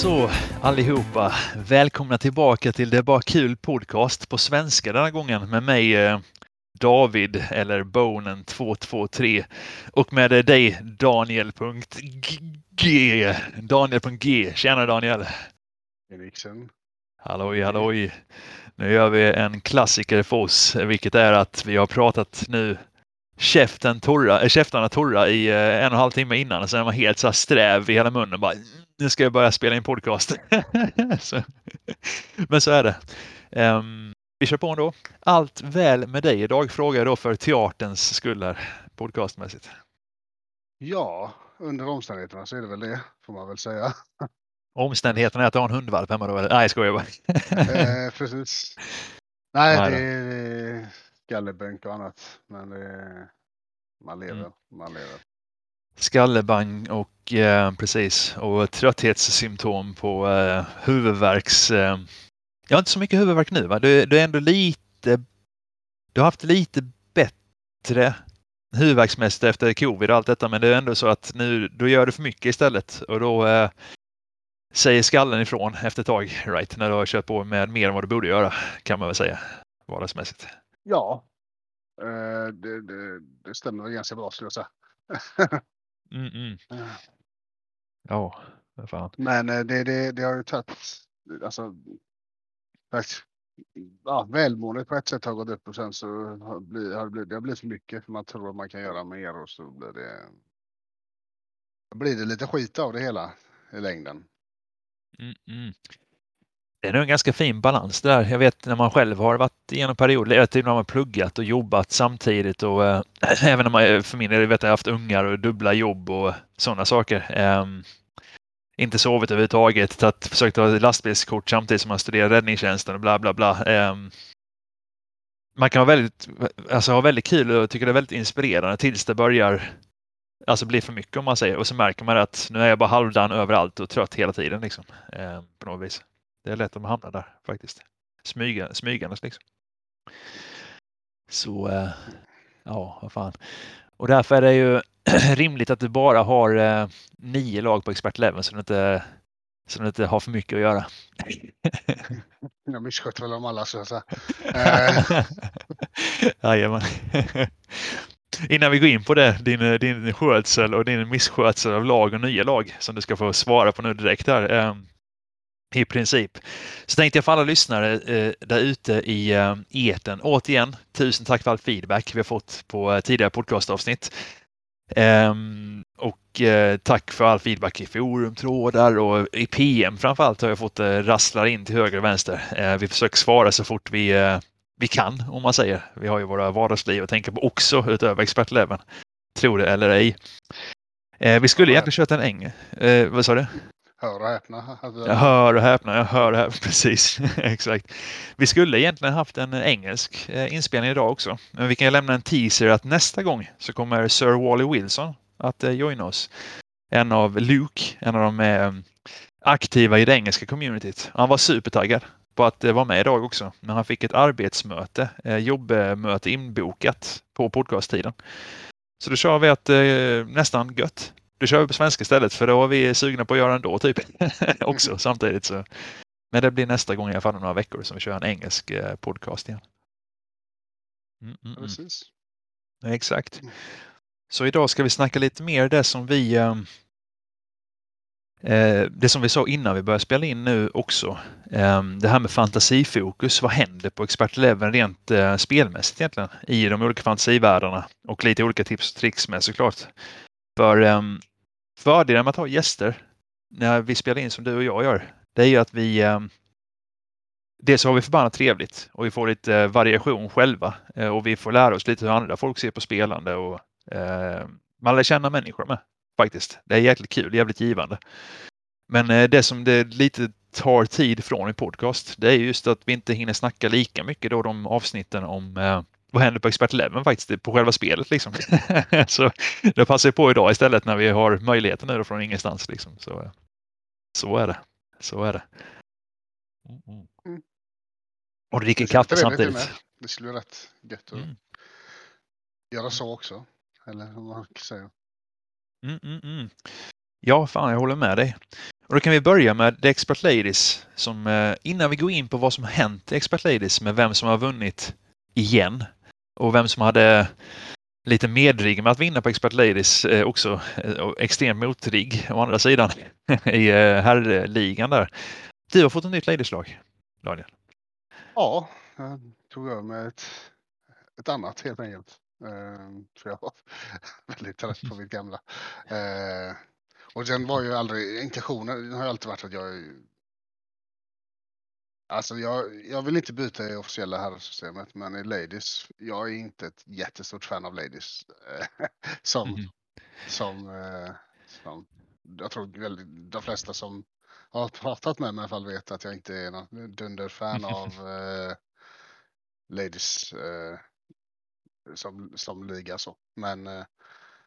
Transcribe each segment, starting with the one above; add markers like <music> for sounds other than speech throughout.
så allihopa, välkomna tillbaka till Det bara kul podcast på svenska denna gången med mig eh, David eller Bonen 223 och med dig Daniel.g. Daniel.g. Tjena Daniel! Eriksen. Halloj halloj! Nu gör vi en klassiker för oss, vilket är att vi har pratat nu käften torra, äh, käftarna torra i eh, en och en halv timme innan sen är man helt så här sträv i hela munnen. Bara, nu ska jag börja spela in podcast. <laughs> så, men så är det. Um, vi kör på ändå. Allt väl med dig idag frågar jag då för teaterns skull här podcastmässigt. Ja, under omständigheterna så är det väl det, får man väl säga. Omständigheterna är att du har en hundvalp hemma då? Eller? Nej, jag skojar bara. eh, precis. Nej, Nej det skallebänk och annat. Men det, man lever, mm. man lever. Skallebang och eh, precis och trötthetssymptom på eh, huvudvärks... Eh, jag har inte så mycket huvudvärk nu va? Du, du är ändå lite... Du har haft lite bättre huvudvärksmässigt efter covid och allt detta men det är ändå så att nu då gör du för mycket istället och då eh, säger skallen ifrån efter ett tag, right? När du har kört på med mer än vad du borde göra kan man väl säga vardagsmässigt. Ja, eh, det, det, det stämmer ganska bra skulle jag säga. mm, mm. <laughs> Ja, fan. Men eh, det, det, det har ju tagit, alltså, faktiskt, ja, välmåendet på ett sätt har gått upp och sen så har, bli, har det, blivit, det har blivit för mycket. För man tror att man kan göra mer och så blir det, blir det lite skit av det hela i längden. Mm, mm. Det är nog en ganska fin balans där. Jag vet när man själv har varit igenom perioder, typ när man pluggat och jobbat samtidigt och äh, <clears throat> även när man eh, för min del vet jag haft ungar och dubbla jobb och sådana saker. Ähm, inte sovit överhuvudtaget, tatt, försökt ha lastbilskort samtidigt som man studerar räddningstjänsten och bla bla bla. Ähm, man kan ha väldigt, alltså, ha väldigt kul och tycka det är väldigt inspirerande tills det börjar alltså bli för mycket om man säger och så märker man att nu är jag bara halvdan överallt och trött hela tiden liksom, ehm, på något vis. Det är lätt att man hamnar där faktiskt. Smyga, smygandes liksom. Så eh, ja, vad fan. Och därför är det ju <clears throat> rimligt att du bara har eh, nio lag på expert level så du inte, så du inte har för mycket att göra. <laughs> Jag missköter väl dem alla så att säga. <laughs> Jajamän. <laughs> Innan vi går in på det, din, din skötsel och din misskötsel av lag och nya lag som du ska få svara på nu direkt här. I princip. Så tänkte jag för alla lyssnare eh, där ute i eh, eten. Återigen, tusen tack för all feedback vi har fått på eh, tidigare podcastavsnitt. Um, och eh, tack för all feedback i forumtrådar och i PM framförallt har jag fått eh, rasslar in till höger och vänster. Eh, vi försöker svara så fort vi, eh, vi kan om man säger. Vi har ju våra vardagsliv att tänka på också utöver expertleven. Tror det eller ej. Eh, vi skulle egentligen kört en. Eh, vad sa du? Hör och häpna. Alltså, jag hör och häpna, jag hör och häpna, <laughs> precis. <laughs> Exakt. Vi skulle egentligen haft en engelsk eh, inspelning idag också. Men vi kan lämna en teaser att nästa gång så kommer Sir Wally Wilson att eh, joina oss. En av Luke, en av de eh, aktiva i det engelska communityt. Han var supertaggad på att vara med idag också. Men han fick ett arbetsmöte, jobbmöte inbokat på podcasttiden. Så då kör vi att nästan gött då kör vi på svenska istället för då är vi sugna på att göra ändå typ. <laughs> också samtidigt. Så. Men det blir nästa gång i alla fall några veckor som vi kör en engelsk eh, podcast igen. Mm, mm, mm. Precis. Exakt. Mm. Så idag ska vi snacka lite mer det som vi eh, eh, det som vi sa innan vi började spela in nu också. Eh, det här med fantasifokus. Vad händer på Expert Eleven rent eh, spelmässigt egentligen i de olika fantasivärldarna och lite olika tips och tricks med såklart. För um, Fördelen med att ha gäster när vi spelar in som du och jag gör, det är ju att vi eh, Dels har vi förbannat trevligt och vi får lite eh, variation själva eh, och vi får lära oss lite hur andra folk ser på spelande och eh, man lär känna människor med faktiskt. Det är jäkligt kul, jävligt givande. Men eh, det som det lite tar tid från i podcast, det är just att vi inte hinner snacka lika mycket då de avsnitten om eh, vad händer på Expert Eleven faktiskt på själva spelet liksom. <laughs> så det passar jag på idag istället när vi har möjligheten nu från ingenstans liksom. Så, så är det. Så är det. Mm. mm. Och dricker kaffe samtidigt. Det skulle vara rätt gött att mm. göra så också. Eller vad man kan säga. Mm, mm, mm. Ja, fan, jag håller med dig. Och då kan vi börja med The Expert Ladies. Som, eh, innan vi går in på vad som har hänt i Expert Ladies med vem som har vunnit igen och vem som hade lite medrigg med att vinna på Expert Ladies eh, också. Eh, extrem motrigg å andra sidan <laughs> i eh, herrligan där. Du har fått ett nytt ladieslag, Daniel. Ja, jag tog över med ett, ett annat helt enkelt. Ehm, för jag var <laughs> väldigt trött på mitt gamla. Ehm, och den var ju aldrig, intentionen har ju alltid varit att jag Alltså jag, jag vill inte byta i officiella herrsystemet, men i Ladies, jag är inte ett jättestort fan av Ladies. <laughs> som, mm. som, eh, som, jag tror väldigt, de flesta som har pratat med mig i alla fall vet att jag inte är någon dunderfan <laughs> av eh, Ladies eh, som, som liga så. Men eh,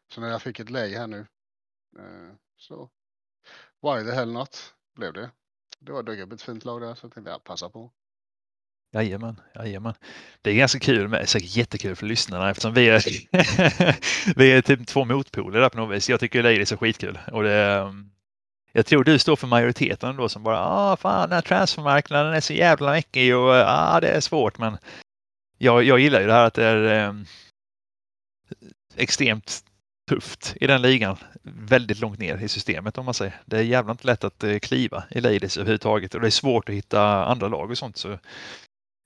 så när jag fick ett läge här nu eh, så why the hell not blev det. Det var ett fint lag där så jag tänkte jag passa på. Jajamän, jajamän. Det är ganska kul, med, säkert jättekul för lyssnarna eftersom vi är, <laughs> vi är typ två motpoler där på något vis. Jag tycker Ladies är skitkul och det, ehm, jag tror du står för majoriteten då som bara ah fan den här transfermarknaden är så jävla mäckig och ah det är svårt men jag, jag gillar ju det här att det är eh, extremt tufft i den ligan. Väldigt långt ner i systemet om man säger. Det är jävla inte lätt att eh, kliva i ladies överhuvudtaget och det är svårt att hitta andra lag och sånt. Så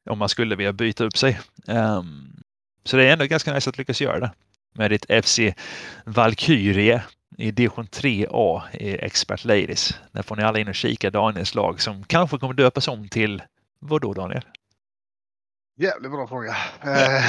om man skulle vilja byta upp sig. Um, så det är ändå ganska nice att lyckas göra det med ditt FC Valkyrie i division 3A i Expert Ladies. Där får ni alla in och kika Daniels lag som kanske kommer döpas om till vad då Daniel? Jävligt bra fråga. Eh,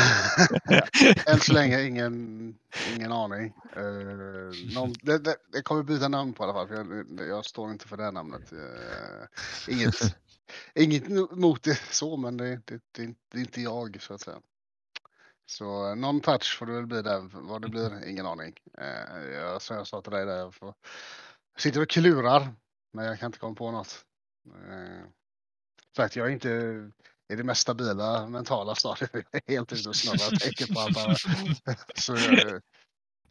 <laughs> än så länge ingen, ingen aning. Eh, någon, det, det, det, kommer byta namn på i alla fall. För jag, jag står inte för det namnet. Eh, inget, <laughs> inget mot det så, men det, det, det, det är inte jag så att säga. Så någon touch får det väl bli där. Vad det blir, ingen aning. Jag, som jag sa till dig där, jag får, sitter och klurar. Men jag kan inte komma på något. Sagt, jag är inte i det mest stabila mentala stadiet. <laughs> Helt ute och snurrar och tänker på allt <laughs> Så,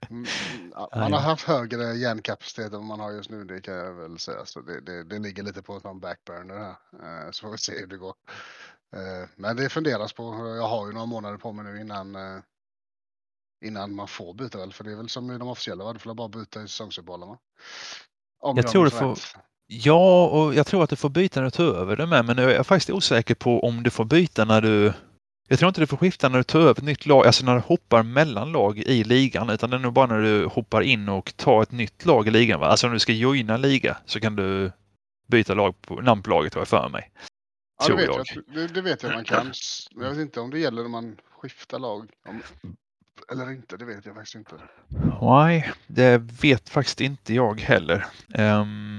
mm, man har haft högre hjärnkapacitet än man har just nu, det kan jag väl säga. Så det, det, det ligger lite på en backburner här. Eh, så får vi se hur det går. Eh, men det funderas på. Jag har ju några månader på mig nu innan eh, innan man får byta väl? För det är väl som i de officiella, va? du får bara byta i säsongsuppehållen Jag tror du får, Ja, och jag tror att du får byta när du tar över det med, men jag är faktiskt osäker på om du får byta när du... Jag tror inte du får skifta när du tar över ett nytt lag, alltså när du hoppar mellan lag i ligan, utan det är nog bara när du hoppar in och tar ett nytt lag i ligan. Va? Alltså om du ska joina liga så kan du byta lag på, namn på laget, har jag för mig. Ja, det vet jag. jag. Det, det, vet jag man kan. Jag vet inte om det gäller när man skiftar lag. Om, eller inte, det vet jag faktiskt inte. Nej, det vet faktiskt inte jag heller. Um,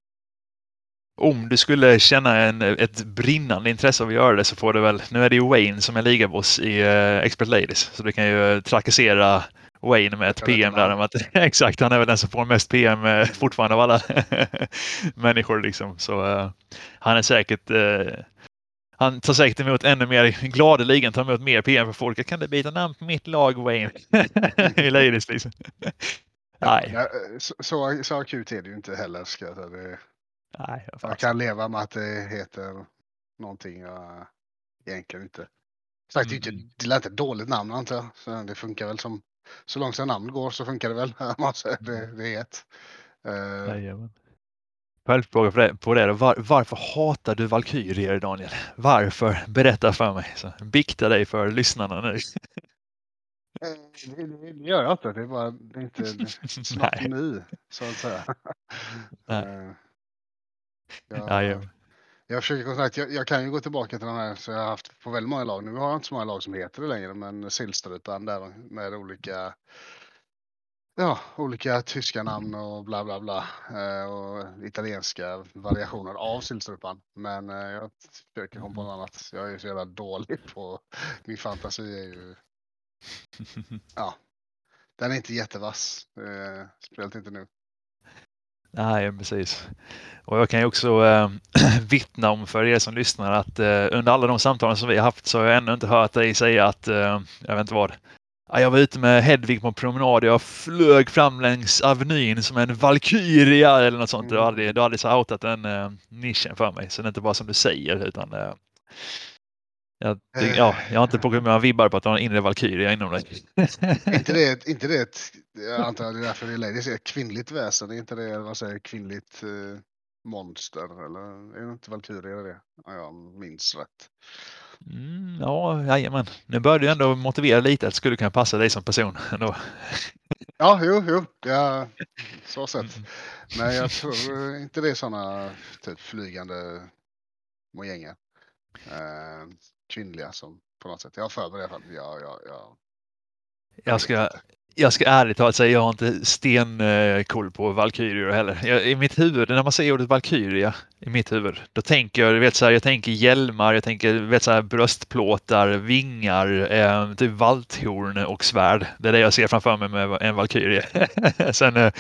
om du skulle känna en, ett brinnande intresse av att göra det så får du väl, nu är det ju Wayne som är ligaboss i uh, Expert Ladies, så du kan ju trakassera Wayne med ett PM där. Om att, <laughs> exakt, han är väl den som får mest PM uh, fortfarande av alla <laughs> människor liksom. Så uh, han är säkert uh, han tar säkert emot ännu mer, gladeligen tar emot mer PM för folk. Kan du byta namn på mitt lag Wayne? <laughs> I Ladies liksom. Nej. Ja, så, så, så akut är det ju inte heller. Ska jag säga. Nej, jag, jag kan leva med att det heter någonting jag egentligen inte. Sagt, mm. det, inte ett dåligt namn antar jag. Så det funkar väl som så långt som namn går så funkar det väl. <laughs> det, det är ett. Uh, Följdfråga på det, på det Var, varför hatar du Valkyrier Daniel? Varför? Berätta för mig. Så, bikta dig för lyssnarna nu. Eh, det, det, det, gör jag inte. Det är bara det är inte <laughs> snart nu så att säga. Nej. Jag, ja, jag försöker sagt, jag, jag, kan ju gå tillbaka till de här som jag har haft på väldigt många lag. Nu har jag inte så många lag som heter det längre, men Sillstrupan där med olika Ja, olika tyska namn och bla bla bla. Eh, och italienska variationer av sillstrupan. Men eh, jag försöker komma på något annat. Jag är ju så jävla dålig på... Min fantasi är ju... <laughs> Ja. Den är inte jättevass. Eh, speciellt inte nu. Nej, precis. Och jag kan ju också äh, <clears throat> vittna om för er som lyssnar att äh, under alla de samtalen som vi har haft så har jag ännu inte hört dig säga att, äh, jag vet inte vad, Ja, jag var ute med Hedvig på en promenad. Jag flög fram längs Avenyn som en valkyria eller något sånt. Du har aldrig, du har aldrig så outat den uh, nischen för mig. Så det är inte bara som du säger utan uh, jag, det, ja, jag har inte med några vibbar på att du har en inre valkyria inom dig. <laughs> inte det, inte det ett, jag antar det är därför det är ladies, ett kvinnligt väsen, är inte det vad säger kvinnligt uh, monster eller är det inte valkyria det? Ja, jag minns rätt. Mm, ja, jajamän. Nu börjar du ändå motivera lite att det skulle kunna passa dig som person ändå. <laughs> Ja, jo, jo, ja, så sett. Mm. Men jag <laughs> tror inte det är sådana typ flygande mojänger. Eh, kvinnliga som på något sätt. Jag har för mig i alla fall. Jag, jag, jag, jag ska, jag ska ärligt talat säga, jag har inte stenkoll på Valkyrior heller. Jag, I mitt huvud, när man säger ordet Valkyria i mitt huvud, då tänker jag, vet, så här, jag tänker hjälmar, jag tänker vet, så här, bröstplåtar, vingar, eh, typ valthorn och svärd. Det är det jag ser framför mig med en Valkyrie. <laughs> Sen eh,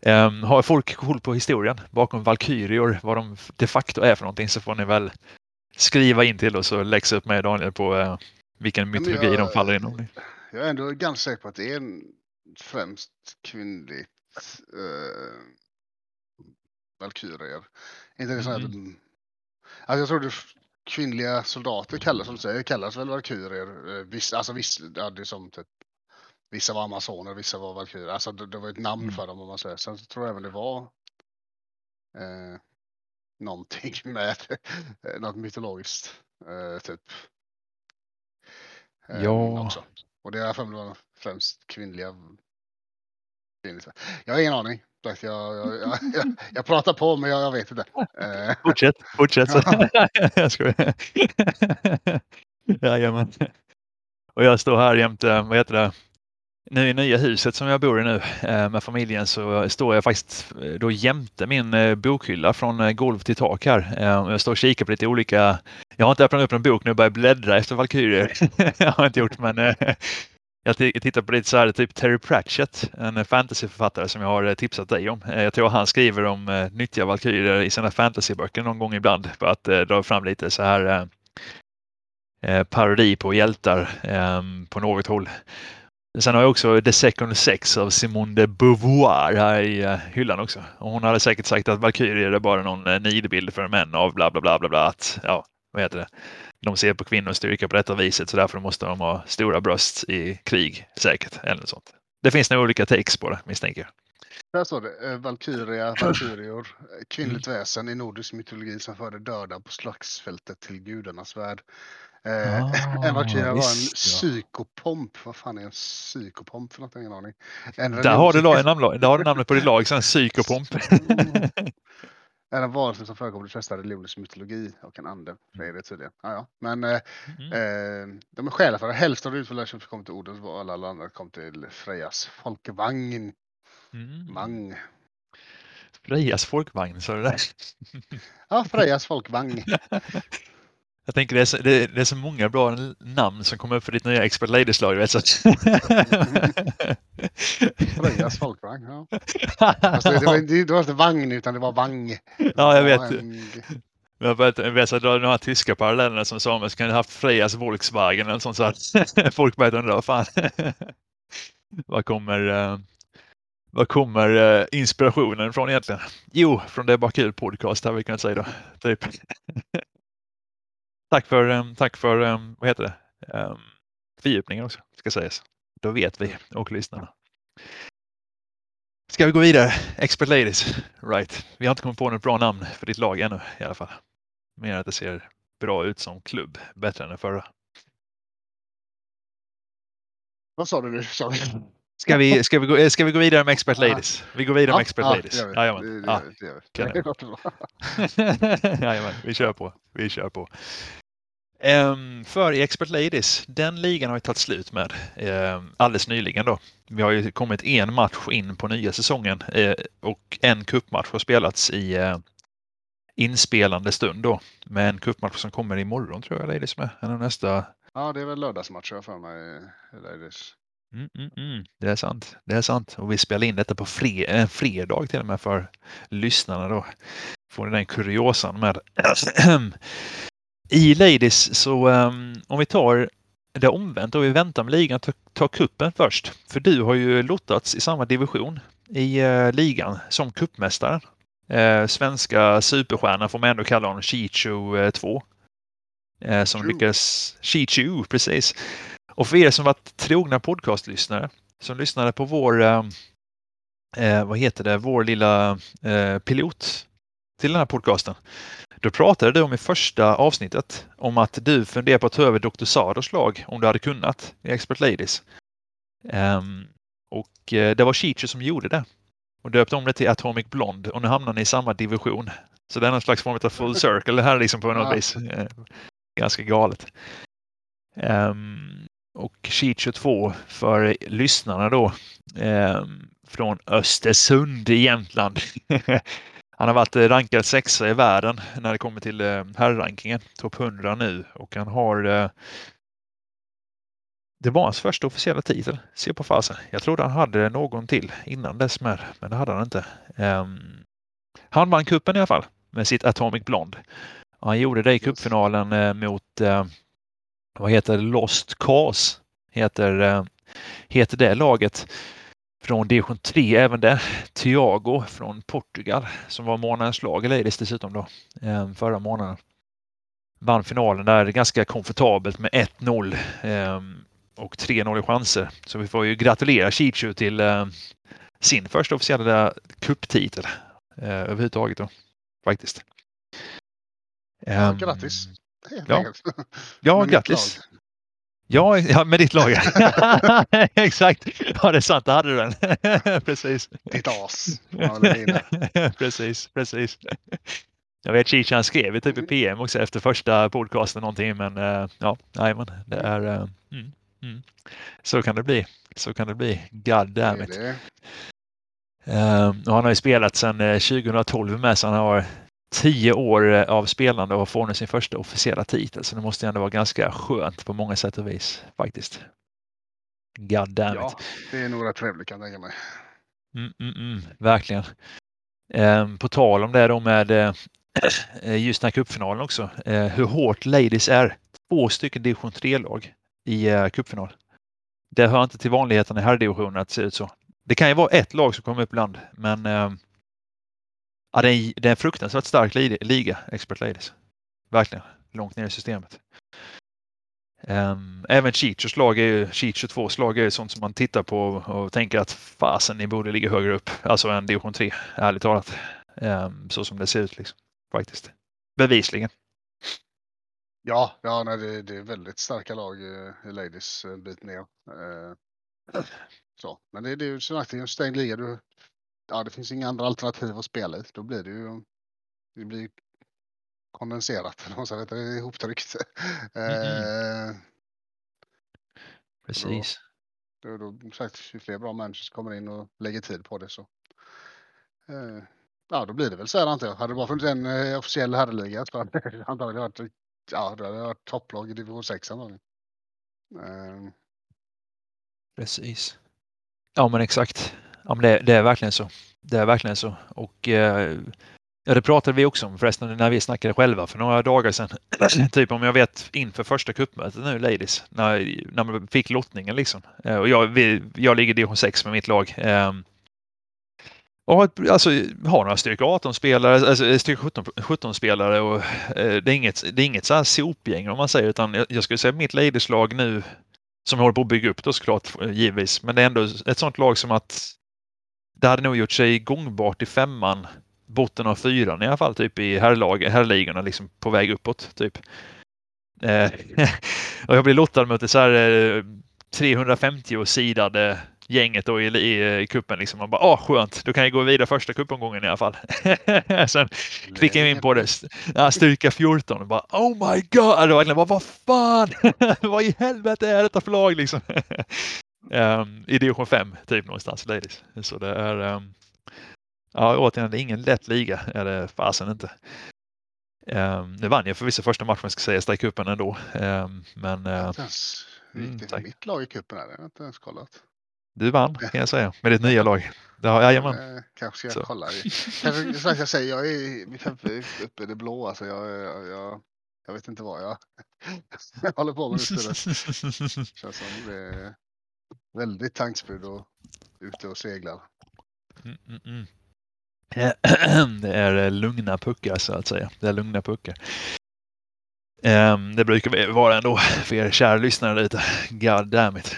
eh, har folk koll på historien bakom Valkyrior, vad de de facto är för någonting, så får ni väl skriva in till oss och läxa upp med Daniel på eh, vilken mytologi jag, de faller inom. Jag är ändå ganska säker på att det är en främst kvinnligt uh, valkyrier. Inte det så här, mm. alltså jag tror det kvinnliga soldater kallas, som säger, kallas väl valkyrier. Uh, vissa, alltså vissa, ja, det är som typ, vissa var amazoner, vissa var valkyrier. Alltså det, det var ett namn mm. för dem om man säger. Sen så tror jag även det var uh, någonting <laughs> med något mytologiskt. Uh, typ. Ja. Också. Och det är främst kvinnliga. Jag har ingen aning. Jag, jag, jag, jag, pratar på men jag, vet inte. Eh. Fortsätt, fortsätt. <laughs> jag skojar. <laughs> Jajamän. Och jag står här jämte, vad heter det, nu i nya huset som jag bor i nu eh, med familjen så står jag faktiskt eh, då jämte min eh, bokhylla från golv till tak här. Jag står och kikar på lite olika, jag har inte öppnat upp en bok nu och börjat bläddra efter Valkyrier. <laughs> jag har inte gjort men jag tittar på lite så här, typ Terry Pratchett, en fantasyförfattare som jag har tipsat dig om. Jag tror han skriver om nyttiga valkyrier i sina fantasyböcker någon gång ibland för att dra fram lite så här parodi på hjältar på något håll. Sen har jag också The Second Sex av Simone de Beauvoir här i eh, hyllan också. Och hon hade säkert sagt att Valkyrie är bara någon eh, nidbild för män av bla bla bla bla bla. Att, ja, vad heter det? de ser på kvinnors styrka på detta viset så därför måste de ha stora bröst i krig säkert. Eller något sånt. Det finns nog olika takes på det misstänker jag. Där står det eh, Valkyria, Valkyrior, kvinnligt mm. väsen i nordisk mytologi som förde döda på slagsfältet till gudarnas värld. Eh, <laughs> ah, en Valkyria var en psykopomp. Vad fan är en psykopomp för något? Ingen aning. En där, har du, namn, där har du namnet på ditt lag, sen psykopomp. Mm <laughs> är en varelse som förekommer i de flesta religioners mytologi och en ande. Säger det tydligen. Ja, ja. Men eh, mm. eh, de är själaförare. Hälften av utförare som kom till Odens och alla andra kom till Frejas folkvagn. Mm. Mang. Frejas folkvagn, sa du det? ja, Frejas folkvagn. <laughs> Jag tänker det är, så, det, det är så många bra namn som kommer upp för ditt nya Expert Ladies-lag. Vet, så att... <laughs> Folkvagn, ja. Alltså, det, var, det, var inte vagn utan det var vang. Ja, jag vet. Har börjat vet, så dra de här tyska parallellerna som Samuel så kan du haft Frejas Volkswagen eller sånt så <laughs> att folk börjar undra vad fan. <laughs> vad kommer, uh, vad kommer uh, inspirationen från egentligen? Jo, från Det är bara kul podcast här vi kan säga då. Typ. Tack för, um, tack för um, vad heter det? Um, fördjupningen också, ska sägas. Då vet vi och lyssnarna. Ska vi gå vidare? Expert Ladies. Right. Vi har inte kommit på något bra namn för ditt lag ännu i alla fall. Mer att det ser bra ut som klubb. Bättre än den förra. Vad sa du nu? Sorry. Ska vi, ska, vi gå, ska vi gå vidare med Expert Ladies? Vi går vidare ja, med Expert ja, Ladies. Jajamän. Det, det, <laughs> Jajamän, vi kör på. Vi kör på. Um, för i Expert Ladies, den ligan har vi tagit slut med um, alldeles nyligen då. Vi har ju kommit en match in på nya säsongen uh, och en kuppmatch har spelats i uh, inspelande stund då. Med en kuppmatch som kommer imorgon tror jag Ladies med. En nästa. Ja, det är väl lördagsmatcher för mig Ladies. Mm, mm, mm. Det är sant. Det är sant. Och vi spelar in detta på fred en fredag till och med för lyssnarna då. Får ni den kuriosan med. <clears throat> I Ladies så um, om vi tar det omvänt och vi väntar med ligan att ta kuppen först. För du har ju lottats i samma division i eh, ligan som kuppmästaren. Eh, svenska superstjärnan får man ändå kalla honom, Chicho 2. Eh, eh, som True. lyckades... Chichu, precis. Och för er som varit trogna podcastlyssnare som lyssnade på vår, vad heter det, vår lilla pilot till den här podcasten. Då pratade du om i första avsnittet om att du funderar på att ta över Dr. Sados lag om du hade kunnat i Expert Ladies. Um, och eh, det var Chicho som gjorde det och döpte om det till Atomic Blonde och nu hamnar ni i samma division. Så det är någon slags form av full circle det här liksom på något vis. Eh, ganska galet. Um, och Sheet 22 för lyssnarna då um, från Östersund i Jämtland. <laughs> han har varit rankad sexa i världen när det kommer till uh, herrrankingen, topp 100 nu och han har uh, det var hans första officiella titel. Se på fasen. Jag trodde han hade någon till innan dess med, men det hade han inte. Um, han vann kuppen i alla fall med sitt Atomic Blonde. Han gjorde det i cupfinalen mot, vad heter Lost Cause, heter, heter det laget från division 3 även det. Thiago från Portugal som var månadens lag i Ladies dessutom då, um, förra månaden. Vann finalen där ganska komfortabelt med 1-0. Um, och 3-0 i chanser. Så vi får ju gratulera Chichu till eh, sin första officiella cuptitel eh, överhuvudtaget då, faktiskt. Ja, grattis! Ja, ja grattis! Ja, ja, med ditt lag. <laughs> <laughs> Exakt. Ja, det är sant. Det hade du den. <laughs> precis. Ditt as. precis, precis. Jag vet Chichan skrev typ i PM också efter första podcasten någonting, men uh, ja, nej, men det är uh, mm. Mm. Så kan det bli. Så kan det bli. God damn it. Det uh, och han har ju spelat sedan 2012 eh, med så han har tio år eh, av spelande och får nu sin första officiella titel. Så det måste ändå vara ganska skönt på många sätt och vis faktiskt. God damn ja, it. det är nog rätt trevligt kan jag tänka mig. Mm, mm, mm, verkligen. Um, på tal om det då med uh, just den här cupfinalen också. Uh, hur hårt ladies är. Två stycken division 3-lag i uh, cupfinal. Det hör inte till vanligheten i herrdivisionen att det ser ut så. Det kan ju vara ett lag som kommer upp ibland, men uh, ja, det, är, det är en fruktansvärt stark liga, Expert Ladies. Verkligen, långt ner i systemet. Um, även Cheechers lag är ju, Chicho 2 lag är sånt som man tittar på och tänker att fasen, ni borde ligga högre upp. Alltså än division 3, ärligt talat. Um, så som det ser ut liksom, faktiskt. Bevisligen. Ja, ja nej, det, det är väldigt starka lag eh, i Ladies en bit ner. Eh, <clears throat> så. Men det, det är ju som sagt en stängd liga. Du, ja, det finns inga andra alternativ att spela i. Då blir det ju det blir kondenserat, <laughs> det är ihoptryckt. <laughs> Mm. Eh, Precis. Då, då, då sagt, ju fler bra människor som kommer in och lägger tid på det så. Eh, ja, då blir det väl så här antar jag. Hade det bara funnits en eh, officiell herrliga så hade det <laughs> antagligen varit ja, det hade varit topplag i division 6 antagligen. Uh. Precis. Ja men exakt. Ja, men det, det, är verkligen så. Det är verkligen så. Och eh, ja, det pratade vi också om förresten när vi snackade själva för några dagar sedan. <clears throat> typ om jag vet inför första cupmötet nu, Ladies, när, när man fick lottningen liksom. Eh, och jag, vi, jag ligger i division 6 med mitt lag. Eh, och alltså, har några styrka 18-spelare, alltså styrka 17, 17 spelare och eh, det är inget, det är inget så här sopgäng om man säger utan jag, jag skulle säga mitt ladieslag nu som jag håller på att bygga upp då såklart givetvis. Men det är ändå ett sånt lag som att det hade nog gjort sig gångbart i femman, botten av fyran i alla fall, typ i herrligorna liksom på väg uppåt. Typ. Eh, <laughs> och jag blir lottad mot ett så här 350 sidade gänget då i, i, i kuppen liksom. Man bara, ah skönt, då kan jag gå vidare första kuppomgången i alla fall. <laughs> Sen klickar jag in på det, ja, styrka 14 och bara, oh my god, och verkligen bara, vad fan, <laughs> vad i helvete är detta för lag liksom? Um, I division 5 typ någonstans, ladies. Så det är, um, ja återigen, det är ingen lätt liga, är det fasen inte. Um, nu vann jag förvisso första matchen ska säga i cupen ändå. Um, men... Uh, gick det för mitt lag i cupen? Det har jag inte ens kollat. Du vann kan jag säga med ditt nya lag. Ja, jajamän. Eh, kanske ska jag så. kolla. Kanske, jag säger, jag är uppe i det blå. Alltså jag, jag, Jag vet inte vad jag, jag <laughs> håller på med nu tiden. <laughs> Känns som det väldigt tankspridd och ute och seglar. Mm, mm, mm. <clears throat> Det är lugna puckar så att säga. Det är lugna puckar. Ehm, det brukar vara ändå för er kära lyssnare lite. God damn it.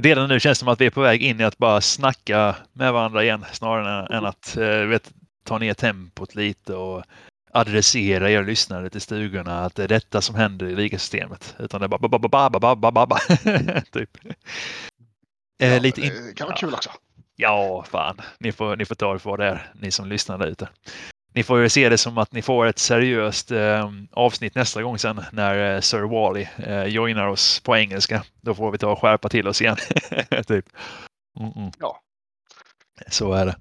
Redan nu känns det som att vi är på väg in i att bara snacka med varandra igen snarare än att eh, vet, ta ner tempot lite och adressera er lyssnare till stugorna att det är detta som händer i ligasystemet. Utan det är bara ba ba ba ba ba <laughs> typ. Ja, lite in... Det kan vara kul också. Ja, fan. Ni får, ni får ta det för vad det är, ni som lyssnar där ute. Ni får ju se det som att ni får ett seriöst eh, avsnitt nästa gång sen när eh, Sir Wally eh, joinar oss på engelska. Då får vi ta och skärpa till oss igen. <laughs> typ. Mm -mm. Ja. Så är det.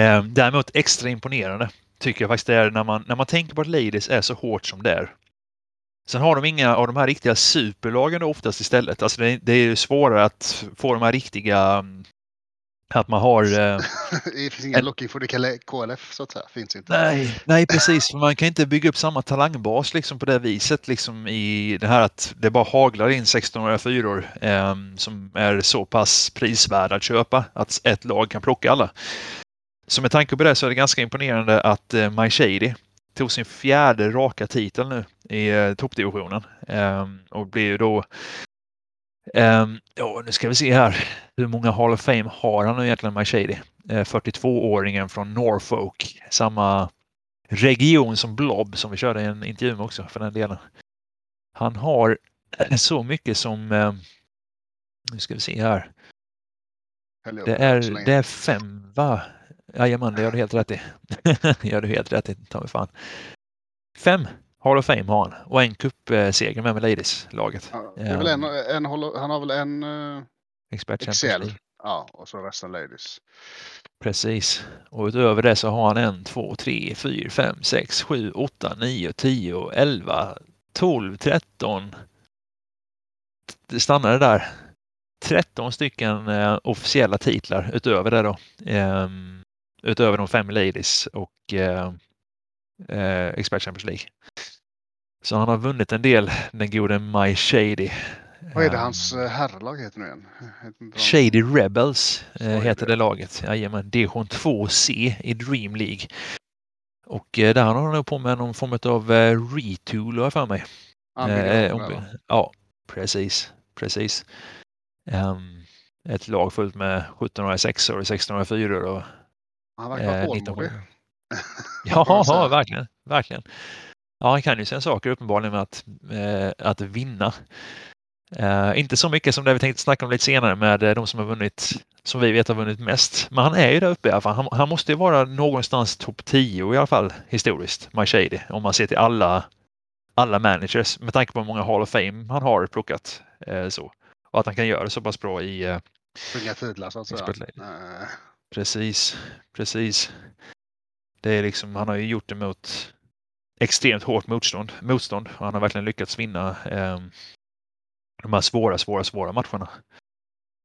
Eh, däremot extra imponerande tycker jag faktiskt det är när man, när man tänker på att Ladies är så hårt som det är. Sen har de inga av de här riktiga superlagen oftast istället. Alltså det, det är svårare att få de här riktiga mm, att man har... Eh, <laughs> det finns inga locking för det KLF så att säga. Finns inte. Nej, nej precis. Man kan inte bygga upp samma talangbas liksom på det viset liksom i det här att det bara haglar in 1604 eh, som är så pass prisvärda att köpa att ett lag kan plocka alla. Så med tanke på det så är det ganska imponerande att eh, My Shady tog sin fjärde raka titel nu i eh, toppdivisionen eh, och blir ju då Um, ja, nu ska vi se här. Hur många Hall of Fame har han nu egentligen, My Shady? Uh, 42-åringen från Norfolk. Samma region som Blob som vi körde i en intervju med också för den delen. Han har så mycket som, uh, nu ska vi se här. Det är, det är fem va? Jajamän, det gör du helt rätt i. <laughs> det gör du helt rätt i, ta mig fan. Fem Hall of Fame har han och en cupseger med Ladies-laget. Ja, en, en, han har väl en uh, Expert Excel. Ja, och så resten Ladies. Precis. Och utöver det så har han en, två, tre, fyra, fem, sex, sju, åtta, nio, tio, elva, tolv, tretton. Det stannade där. 13 stycken eh, officiella titlar utöver det då. Eh, utöver de fem ladies och eh, eh, Expert Champions League. Så han har vunnit en del, den gode My Shady. Vad är det hans um, herrlag heter nu igen? Shady Rebels Shady heter det laget. Jajamän, division 2C i Dream League. Och eh, där har han nog på med någon form av eh, retool har för mig. Eh, ja, precis. precis. Um, ett lag fullt med 1706 och 1604 och han verkar vara tålmodig. <laughs> ja, ja, verkligen. verkligen. Ja, han kan ju sina saker uppenbarligen med att, eh, att vinna. Eh, inte så mycket som det vi tänkte snacka om lite senare med eh, de som har vunnit, som vi vet har vunnit mest. Men han är ju där uppe i alla fall. Han, han måste ju vara någonstans topp 10 i alla fall historiskt, My Shady, om man ser till alla, alla managers med tanke på hur många Hall of Fame han har plockat. Eh, så. Och att han kan göra det så pass bra i... Eh, Inga titlar så att säga. Precis, precis. Det är liksom, han har ju gjort det mot extremt hårt motstånd. motstånd och han har verkligen lyckats vinna eh, de här svåra, svåra, svåra matcherna.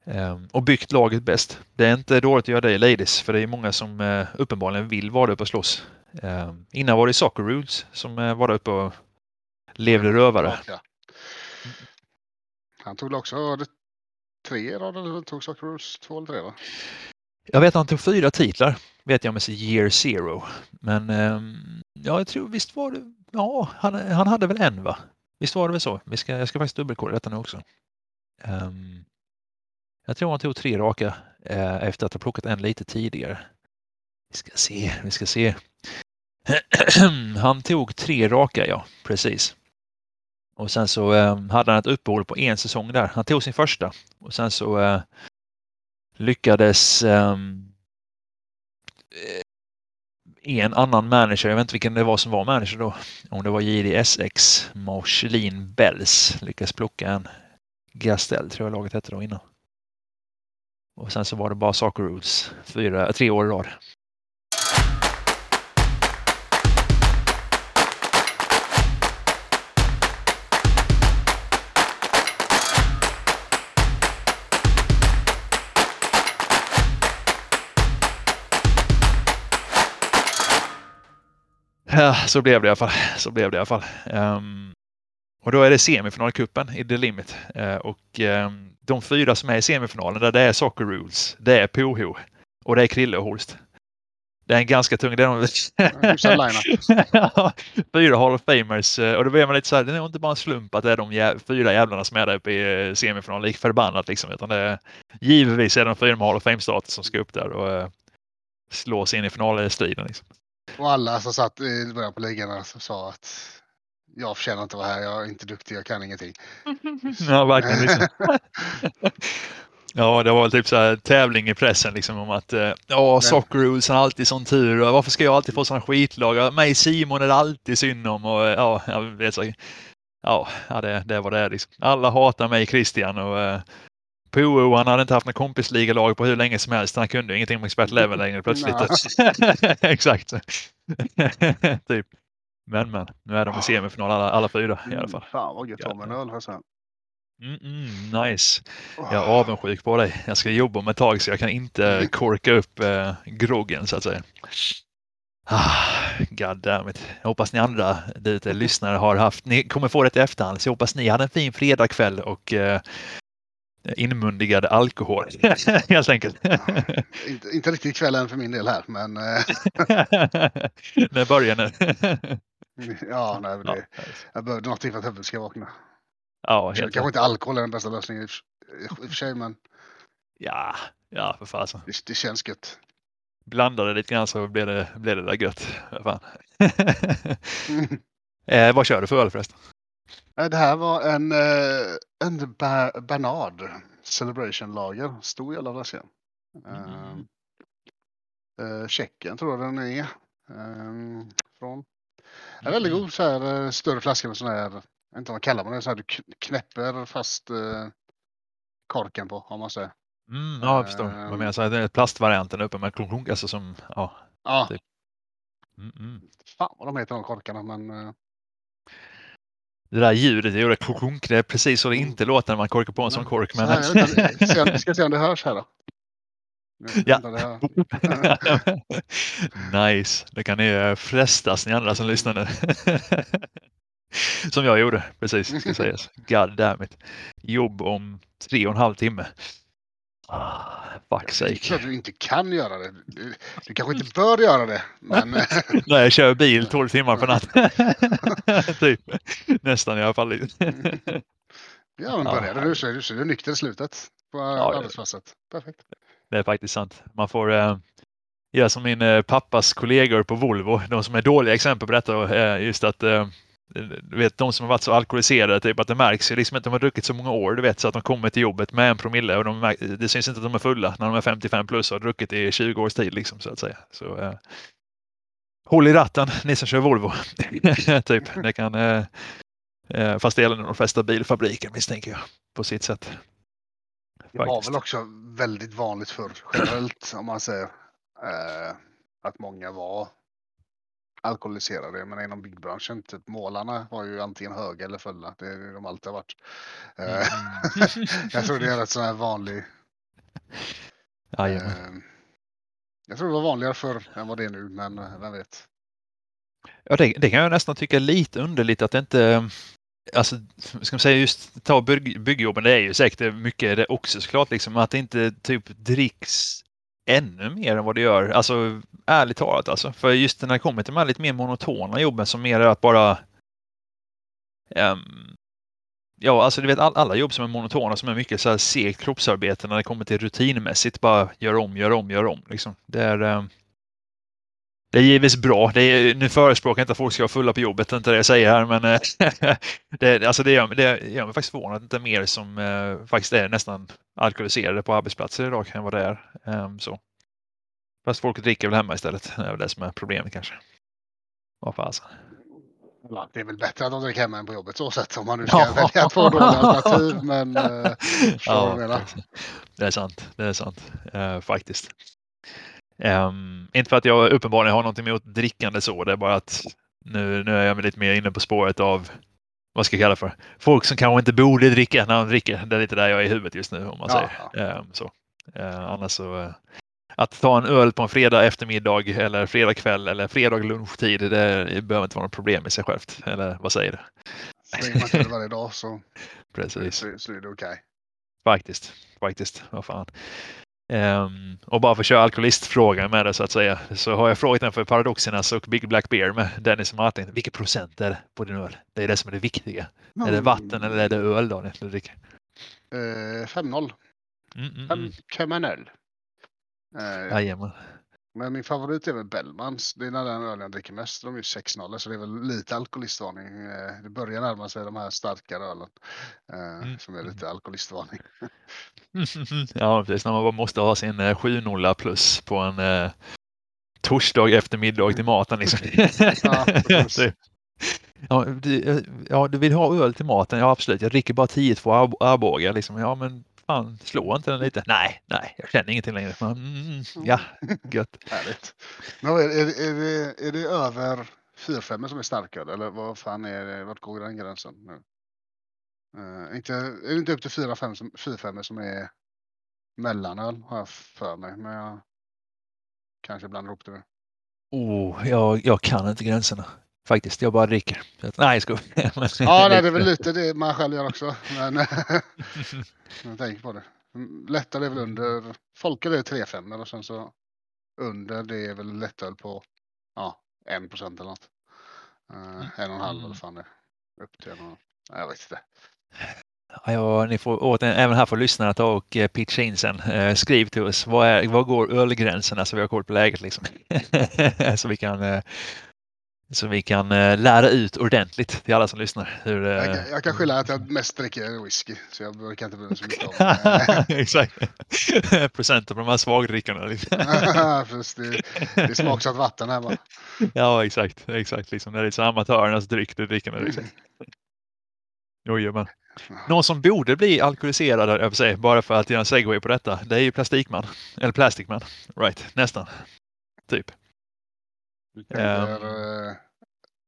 Eh, och byggt laget bäst. Det är inte dåligt att göra det i Ladies för det är många som eh, uppenbarligen vill vara där uppe och slåss. Eh, innan var det Soccer Rules som eh, var där uppe och levde rövare. Ja. Han tog också tre rader, tog Soccer Rules två eller tre va? Jag vet att han tog fyra titlar, vet jag med sig Year Zero. Men ehm, ja, jag tror visst var det, ja, han, han hade väl en va? Visst var det väl så? Vi ska, jag ska faktiskt dubbelkolla detta nu också. Um, jag tror han tog tre raka eh, efter att ha plockat en lite tidigare. Vi ska se, vi ska se. <clears throat> han tog tre raka, ja, precis. Och sen så eh, hade han ett uppehåll på en säsong där. Han tog sin första och sen så eh, lyckades ehm, eh, en annan manager, jag vet inte vilken det var som var manager då, om det var JDSX, Marcelin Bells, lyckades plocka en Gastel, tror jag laget hette då innan. Och sen så var det bara Soccer Rules, fyra, tre år i rad. Ja, så blev det i alla fall. Så blev det i alla fall. Um, och då är det semifinalkuppen i The Limit. Uh, och um, de fyra som är i semifinalen, där det är Soccer Rules, det är Poho och det är Krille och Holst. Det är en ganska tung... Det är de... <laughs> fyra Hall of Famers. Eh, och då blir man lite så här, det är nog inte bara en slump att det är de jä fyra jävlarna som är där uppe i eh, semifinalen, lik förbannat liksom. Utan det är, givetvis är det de fyra med Hall of Fame-status som ska upp där och uh, slås in i finalstriden. Liksom. Och alla som satt i början på ligan sa att jag förtjänar inte att vara här, jag är inte duktig, jag kan ingenting. <laughs> ja, verkligen. Liksom. <laughs> Ja, det var typ så här tävling i pressen liksom om att eh, ja, Socceroos har alltid sån tur och varför ska jag alltid få sån skitlag? Mig Simon är det alltid synd om och ja, jag vet så. Ja, det, det var det liksom. Alla hatar mig Christian och Poo han hade inte haft något kompisligalag på hur länge som helst. Han kunde ingenting om expert level längre plötsligt. <laughs> Exakt. <laughs> typ. Men men, nu är de i semifinal alla, alla fyra i alla fall. Fan vad gött att ha en öl här sen. Mm, mm, nice. Jag är avundsjuk på dig. Jag ska jobba om ett tag så jag kan inte korka upp eh, groggen så att säga. Ah, God damn it. Jag hoppas ni andra lite lyssnare har haft, ni kommer få det i efterhand, så jag hoppas ni hade en fin fredagkväll och eh, inmundigad alkohol <laughs> helt enkelt. Inte, inte riktigt kvällen för min del här, men. Eh, <laughs> När börjar nu? <laughs> ja, nej, det, ja. jag behövde någonting för att huvudet ska vakna. Ja, helt Kanske inte alkohol är den bästa lösningen i och för sig, men. Ja, ja för fasen. Det, det känns gött. Blandade lite grann så blev det, blev det där gött. Fan. eh, vad kör du för öl förresten? Det här var en, eh, en Bernard Celebration Lager. Stor jävla flaska. Mm. Uh, Tjeckien tror jag den är. Um, från. En väldigt mm. god så här, större flaska med sån här vet inte vad kallar man det, så här, du knäpper fast eh, korken på om man säger. Mm, ja, jag förstår. Uh, vad menar så det är plastvarianten uppe med klunk, klunk alltså som, ja. Ja. Typ. Mm, mm. Fan vad de heter de korkarna men. Uh... Det där ljudet, det gjorde klunk, det är precis så det inte låter när man korkar på en sån kork. Men... Nej, vänta, vi ska se om det hörs här då. Ja. nice, det kan ni frestas ni andra som lyssnar nu. Som jag gjorde, precis, ska sägas. God damn it. Jobb om tre och en halv timme. Ah, fuck sake. Att du inte kan göra det. Du, du kanske inte bör göra det. Men... <laughs> Nej, jag kör bil 12 timmar per natt. <laughs> typ. Nästan i alla fall. ja, men börjar du så är du, så är du nykter i slutet på ja, arbetsplatset. Perfekt. Det är faktiskt sant. Man får eh, göra som min eh, pappas kollegor på Volvo, de som är dåliga exempel på detta. Eh, just att eh, du vet de som har varit så alkoholiserade, typ att det märks liksom att de har druckit så många år, du vet, så att de kommer till jobbet med en promille och de, det syns inte att de är fulla när de är 55 plus och har druckit i 20 års tid liksom så att säga. Så, eh, håll i ratten, ni som kör Volvo. <laughs> typ, det kan, eh, eh, fast det gäller de flesta bilfabriker misstänker jag på sitt sätt. Det var väl också väldigt vanligt för generellt om man säger eh, att många var alkoholiserade. Men inom byggbranschen, typ målarna var ju antingen höga eller fulla. Det är de alltid har varit. Mm. <laughs> jag tror det är rätt sån här vanlig. Eh, jag tror det var vanligare förr än vad det är nu, men eh, vem vet. Ja, det, det kan jag nästan tycka är lite underligt att det inte Alltså, ska man säga just ta bygg, byggjobben, det är ju säkert mycket det också såklart, liksom att det inte typ dricks ännu mer än vad det gör. Alltså ärligt talat alltså. För just när det kommer till de här lite mer monotona jobben som mer är att bara um, Ja, alltså du vet alla jobb som är monotona som är mycket så här segt kroppsarbete när det kommer till rutinmässigt bara gör om, gör om, gör om. Liksom. Det är um, det är givetvis bra. Det är, nu förespråkar jag inte att folk ska vara fulla på jobbet, det är inte det jag säger här, men eh, <laughs> det, alltså det, gör, det gör mig faktiskt förvånad att inte mer som eh, faktiskt är nästan alkoholiserade på arbetsplatser idag än vad det är. Um, så. Fast folk dricker väl hemma istället. Det är väl det som är problemet kanske. Vad fasen. Ja, det är väl bättre att de dricker hemma än på jobbet så sett om man nu ska <laughs> ja. välja två dåliga alternativ. Men, uh, ja, det är sant. Det är sant uh, faktiskt. Um, inte för att jag uppenbarligen har något emot drickande så, det är bara att nu, nu är jag lite mer inne på spåret av vad ska jag kalla för? Folk som kanske inte borde dricka när de dricker. Det är lite där jag är i huvudet just nu om man ja, säger. Um, så. Uh, annars så uh, att ta en öl på en fredag eftermiddag eller fredag kväll eller fredag lunchtid, det behöver inte vara något problem i sig självt. Eller vad säger du? Så länge man det varje dag så, <laughs> Precis. så, så är det okej. Faktiskt, faktiskt. Vad fan. Um, och bara för att köra alkoholistfrågan med det så att säga, så har jag frågat den för Paradoxernas och Big Black Bear med Dennis och Martin. Vilken procent är det på din öl? Det är det som är det viktiga. Är det vatten eller är det öl Daniel? Du dricker? Eh, 5-0. Mm, mm, mm. 5,0. Eh, Jajamän. Men min favorit är väl Bellmans. Det är den ölen jag dricker mest. De är ju 6-0 så det är väl lite alkoholistvarning. Eh, det börjar närma sig de här starkare ölen. Eh, Mm, Som är lite alkoholistvarning. <laughs> ja, precis. När man bara måste ha sin eh, 7-0 plus på en eh, torsdag eftermiddag till maten. Liksom. <laughs> Ja, <laughs> ja, du, eh, ja, du vill ha öl till maten? Ja, absolut. Jag dricker bara 10-2 Arb- Arboga. Liksom. Ja, men fan, slå inte den lite? Nej, nej, jag känner ingenting längre. Men, mm, ja, gött. <laughs> Härligt. Vad är, är, är, det, är det över 4-5 som är starköl eller vad fan är det? Vart går den gränsen nu? Eh, inte, är det inte upp till 4-5 som, 4-5 som är mellanöl har jag för mig. Men jag kanske blandar ihop det nu. Oh, jag, jag kan inte gränserna. Faktiskt, jag bara dricker. Nej, jag skojar. <laughs> Ja, nej, det är väl lite det man själv gör också. Men <laughs> jag tänker på det. Mm, Lättöl är väl under, folköl är 3-5 och sen så under det är väl lättöl på ja, 1 procent eller något. Uh, en och en halv eller vad fan det. Upp till en och. Nej, Jag vet inte. Ja, ja, ni får återigen, även här får lyssnarna ta och eh, pitcha in sen. Eh, skriv till oss, vad, är, vad går ölgränserna så vi har koll på läget liksom. <laughs> så vi kan, eh, så vi kan eh, lära ut ordentligt till alla som lyssnar. Hur, Jag, eh, kan- jag kan skylla att jag mest dricker whisky. Så jag brukar inte bry mig så mycket om <laughs> det. Exakt. <laughs> Procenten på de här svagdrickarna. Liksom. <laughs> Det, det är smaksatt vatten här bara. ja, exakt. exakt liksom. Det är så amatörernas dryck du dricker nu. Liksom. Jojomän. Någon som borde bli alkoholiserad, jag säga, bara för att göra en segway på detta, det är ju Plastikman. Eller Plasticman. Right, nästan. Typ. Vi tänker, Ehm. eh,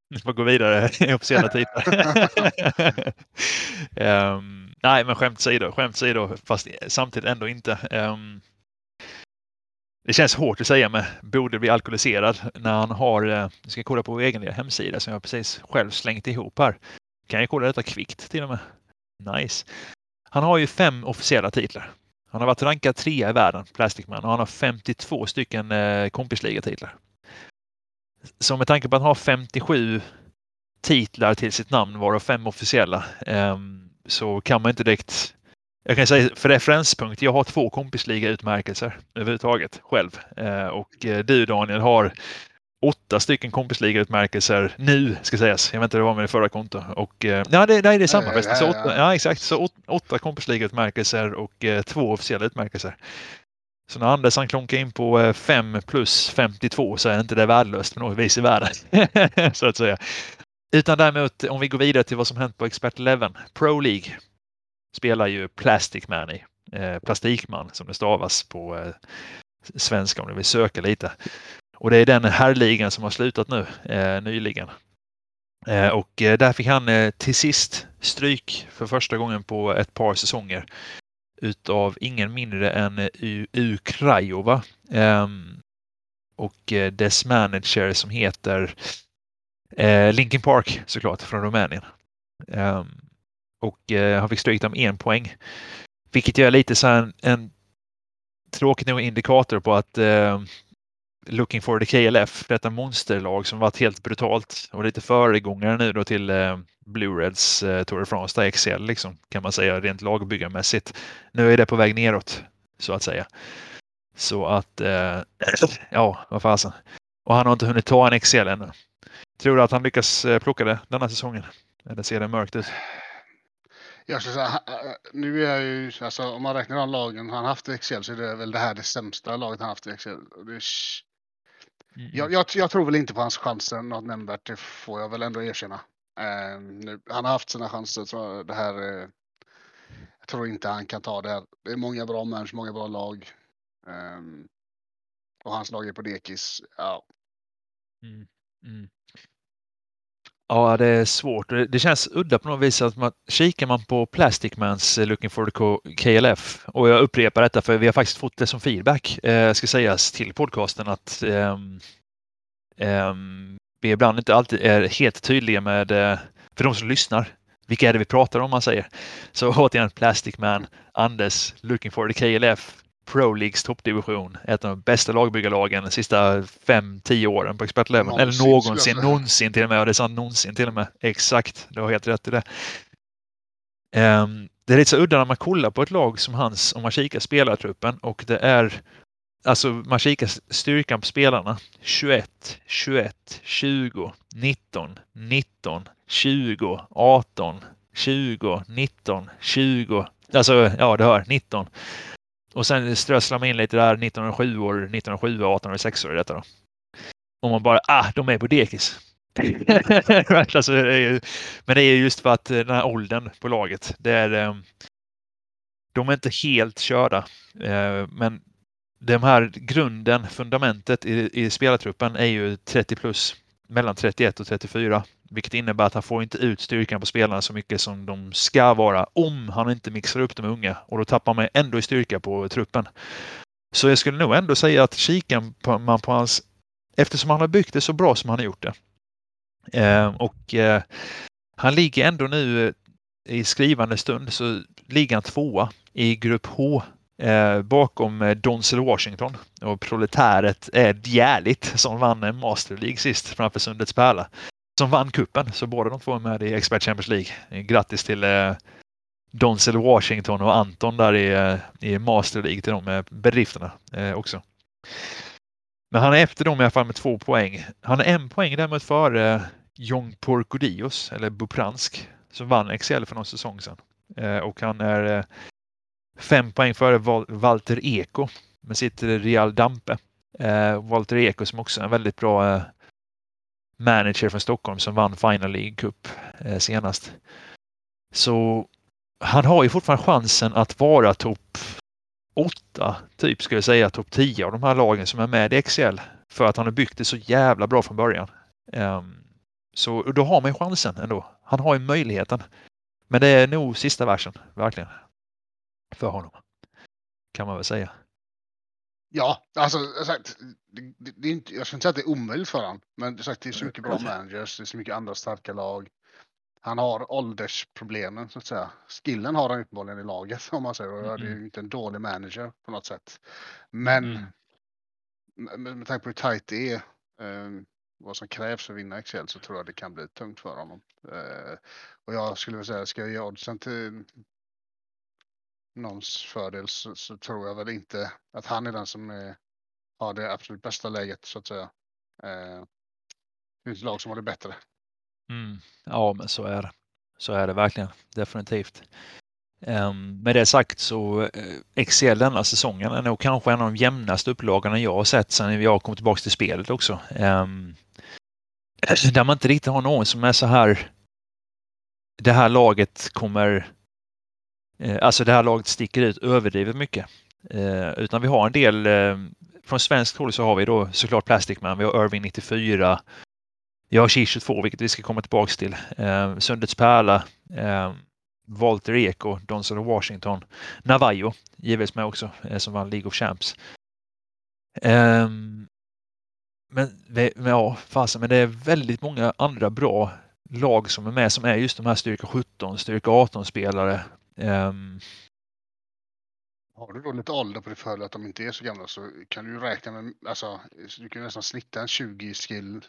Vi får gå vidare i officiella titlar. <laughs> Ehm, nej, men skämt åsido, skämt åsido, fast samtidigt ändå inte. Ehm, det känns hårt att säga med borde bli alkoholiserad när han har, uh, jag ska kolla på vår egen hemsida som jag precis själv slängt ihop här. Kan jag kolla detta kvickt till och med. Nice. Han har ju fem officiella titlar. Han har varit rankad trea i världen, Plastic Man, och han har 52 stycken uh, kompisligatitlar. Så med tanke på att han har 57 titlar till sitt namn, varav fem officiella, ehm, så kan man inte direkt... Jag kan säga för referenspunkt, jag har två kompisliga-utmärkelser överhuvudtaget själv. Eh, och eh, du Daniel har åtta stycken kompisliga-utmärkelser nu, ska sägas. Jag vet inte hur det var med det förra konto. Och, eh, ja, det, nej, det är samma Nej, förresten. Så åtta, ja. exakt. Så åt, åtta kompisliga-utmärkelser och eh, två officiella utmärkelser. Så när Anders han klonkar in på eh, 5 plus 52 så är inte det värdelöst på något vis i världen. <laughs> så att säga. Utan däremot om vi går vidare till vad som hänt på Expert 11. Pro League spelar ju Plastic Man i. Eh, Plastikman som det stavas på eh, svenska om du vill söka lite. Och det är den herrligan som har slutat nu eh, nyligen. Eh, och eh, där fick han eh, till sist stryk för första gången på ett par säsonger utav ingen mindre än Ukrajova U, Krajova. Ehm, och eh, dess manager som heter eh, Linkin Park såklart från Rumänien. Ehm, och han fick stryk dem en poäng. Vilket gör lite så här en, en tråkigt nog indikator på att eh, Looking for the KLF, detta monsterlag som varit helt brutalt och lite föregångare nu då till eh, Blue Reds eh, Tour de France, där XL liksom, kan man säga rent lagbyggarmässigt. Nu är det på väg neråt så att säga. Så att, eh, <clears throat> ja, vad fasen. Och han har inte hunnit ta en XL ännu. Tror du att han lyckas eh, plocka det denna säsongen? Eller ser det mörkt ut? Jag skulle säga, eh, nu är jag ju, alltså om man räknar de lagen han haft i Excel så är det väl det här det sämsta laget han haft i Excel. Och Det Mm. jag, jag, jag tror väl inte på hans chanser något nämnvärt, det får jag väl ändå erkänna. Eh, nu, han har haft sina chanser, så det här, eh, jag tror inte han kan ta det här. Det är många bra människor, många bra lag. Ehm, och hans lag är på dekis. Ja, Mm. Mm. Ja, det är svårt. Det känns udda på något vis att man, kikar man på Plastic Mans eh, Looking for the KLF och jag upprepar detta för vi har faktiskt fått det som feedback, eh, ska sägas, till podcasten att eh, eh, vi ibland inte alltid är helt tydliga med, eh, för de som lyssnar, vilka är det vi pratar om man säger. Så <laughs> återigen Plastic Man, Anders, Looking for the KLF, Pro Leagues toppdivision. Ett av de bästa lagbyggarlagen de sista 5-10 åren på expertleveln. Eller någonsin, någonsin till och med. Och det är sant, någonsin till och med. Exakt, du har helt rätt i det. Um, det är lite så udda när man kollar på ett lag som hans om man kikar spelartruppen och det är Alltså man kikar styrkan på spelarna. 21, 21, 20, 19, 19, 20, 18, 20, 19, 20. Alltså ja, du hör 19. Och sen strösslar man in lite där 1907 år, 1907 18 och 6 år i detta då. Och man bara, ah, de är på dekis. <laughs> <laughs> alltså, det ju, men det är just för att eh, den här åldern på laget, det är ehm, de är inte helt körda. Eh, men de här grunden, fundamentet i, i spelartruppen är ju 30 plus, mellan 31 och 34. Vilket innebär att han får inte ut styrkan på spelarna så mycket som de ska vara om han inte mixar upp de unga och då tappar man ändå i styrka på truppen. Så jag skulle nog ändå säga att kikar man på hans, eftersom han har byggt det så bra som han har gjort det. Eh, och eh, han ligger ändå nu eh, i skrivande stund så ligger han tvåa i grupp H eh, bakom eh, Donzel Washington och proletäret eh, Ed Järligt som vann eh, Master League sist framför Sundets Pärla som vann kuppen så båda de två är med i Expert Champions League. Grattis till eh, Donzel Washington och Anton där i, i Master League till de bedrifterna eh, också. Men han är efter dem i alla fall med två poäng. Han är en poäng däremot före eh, Jong Porkodios, eller Bupransk, som vann XL för någon säsong sedan. Eh, och han är eh, fem poäng före Val Walter Eko med sitt Real Dampe. Eh, Walter Eko som också är en väldigt bra eh, manager från Stockholm som vann Final League Cup eh, senast. Så han har ju fortfarande chansen att vara topp åtta, typ skulle jag säga, topp 10 av de här lagen som är med i XL. För att han har byggt det så jävla bra från början. Um, så då har man ju chansen ändå. Han har ju möjligheten. Men det är nog sista versen, verkligen. För honom. Kan man väl säga. Ja, alltså sagt, det, det, är inte, jag ska inte säga att det är omöjligt för honom. Men sagt, det är så mycket bra managers, det är så mycket andra starka lag. Han har åldersproblemen så att säga. Skillen har han uppenbarligen i laget <laughs> om man säger. Och mm. det är mm. inte en dålig manager på något sätt. Men mm. med, med tanke på hur tajt det är, eh, vad som krävs för att vinna Excel så tror jag det kan bli tungt för honom. Eh, och jag skulle vilja säga, ska jag ge oddsen till någons fördel så, så, tror jag väl inte att han är den som är, har det absolut bästa läget så att säga. Eh, det finns lag som har det bättre. Mm. Ja, men så är det. Så är det verkligen. Definitivt. Um, med det sagt så eh, uh, Excel denna säsongen är nog kanske en av de jämnaste upplagorna jag har sett sedan jag kom tillbaka till spelet också. Um, <clears throat> där man inte riktigt har någon som är så här. Det här laget kommer Eh, alltså det här laget sticker ut överdrivet mycket. Eh, utan vi har en del, eh, från svenskt håll så har vi då såklart Plastic Man, vi har Irving 94, vi har Kish 22 vilket vi ska komma tillbaks till, eh, Sundets Pärla, eh, Walter Eko, Donson och Washington, Navajo givetvis med också eh, som vann League of Champs. Men, men ja, fasen, men det är väldigt många andra bra lag som är med som är just de här styrka 17, styrka 18 spelare Um... Har du då lite ålder på det för att de inte är så gamla så kan du räkna med, alltså du kan nästan snitta en 20 skill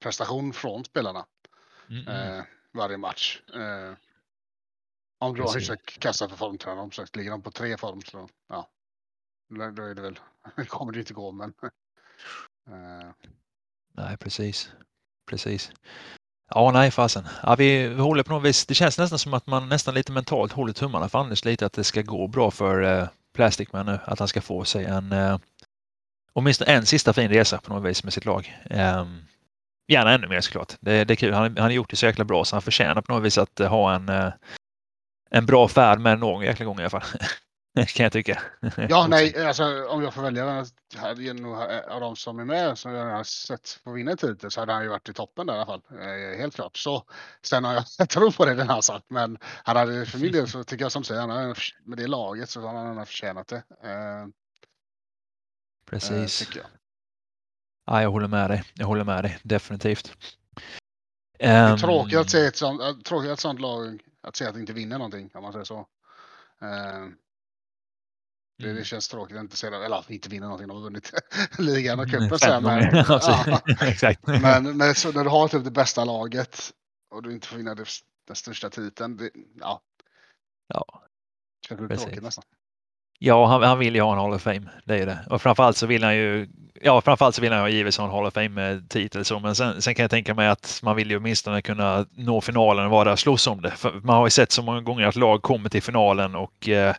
prestation från spelarna mm -mm. Eh, varje match. Eh, om du har hyfsat kassa för formtränare, sagt ligger de på tre form så ja, då är det väl, <laughs> kommer det inte gå men. <laughs> Eh. Nej, precis. Precis. Ja, nej fasen. Ja, vi, vi håller på något vis. Det känns nästan som att man nästan lite mentalt håller tummarna för Anders lite att det ska gå bra för eh, Plastic nu. Att han ska få sig en eh, åtminstone en sista fin resa på något vis med sitt lag. Eh, gärna ännu mer såklart. Det, det är kul. Han, han har gjort det så jäkla bra så han förtjänar på något vis att eh, ha en, eh, en bra färd med någon jäkla gång i alla fall. <laughs> <laughs> kan jag tycka. Ja, <laughs> nej, alltså om jag får välja hade jag nog, av de som är med som jag har sett få vinna titel så hade han ju varit i toppen där i alla fall. Eh, helt klart. Så sen har jag, <laughs> tror på det den har sagt, men han hade för min del så tycker jag som säger, han hade, med det laget så har han förtjänat det. Eh, Precis. Eh, jag. Ja, jag håller med dig. Jag håller med dig, definitivt. Det är Ehm, tråkigt att se ett sånt, tråkigt att sånt lag, att se att inte vinner någonting om man säger så. Eh, det, Mm. det känns tråkigt att inte se det, eller inte vinna någonting, de har vunnit <laughs> ligan och Mm, cupen sen. Men, <laughs> ja, <laughs> Exakt. men, men så, när du har typ det bästa laget och du inte får vinna det, den största titeln, det, ja, Ja. känns lite tråkigt nästan. Ja, han, han vill ju ha en Hall of Fame. Det är det. Och framförallt så vill han ju, ja framförallt så vill han ju givetvis ha en Hall of Fame-titel så, men sen, sen kan jag tänka mig att man vill ju åtminstone kunna nå finalen och vara där och slåss om det. För man har ju sett så många gånger att lag kommer till finalen och eh,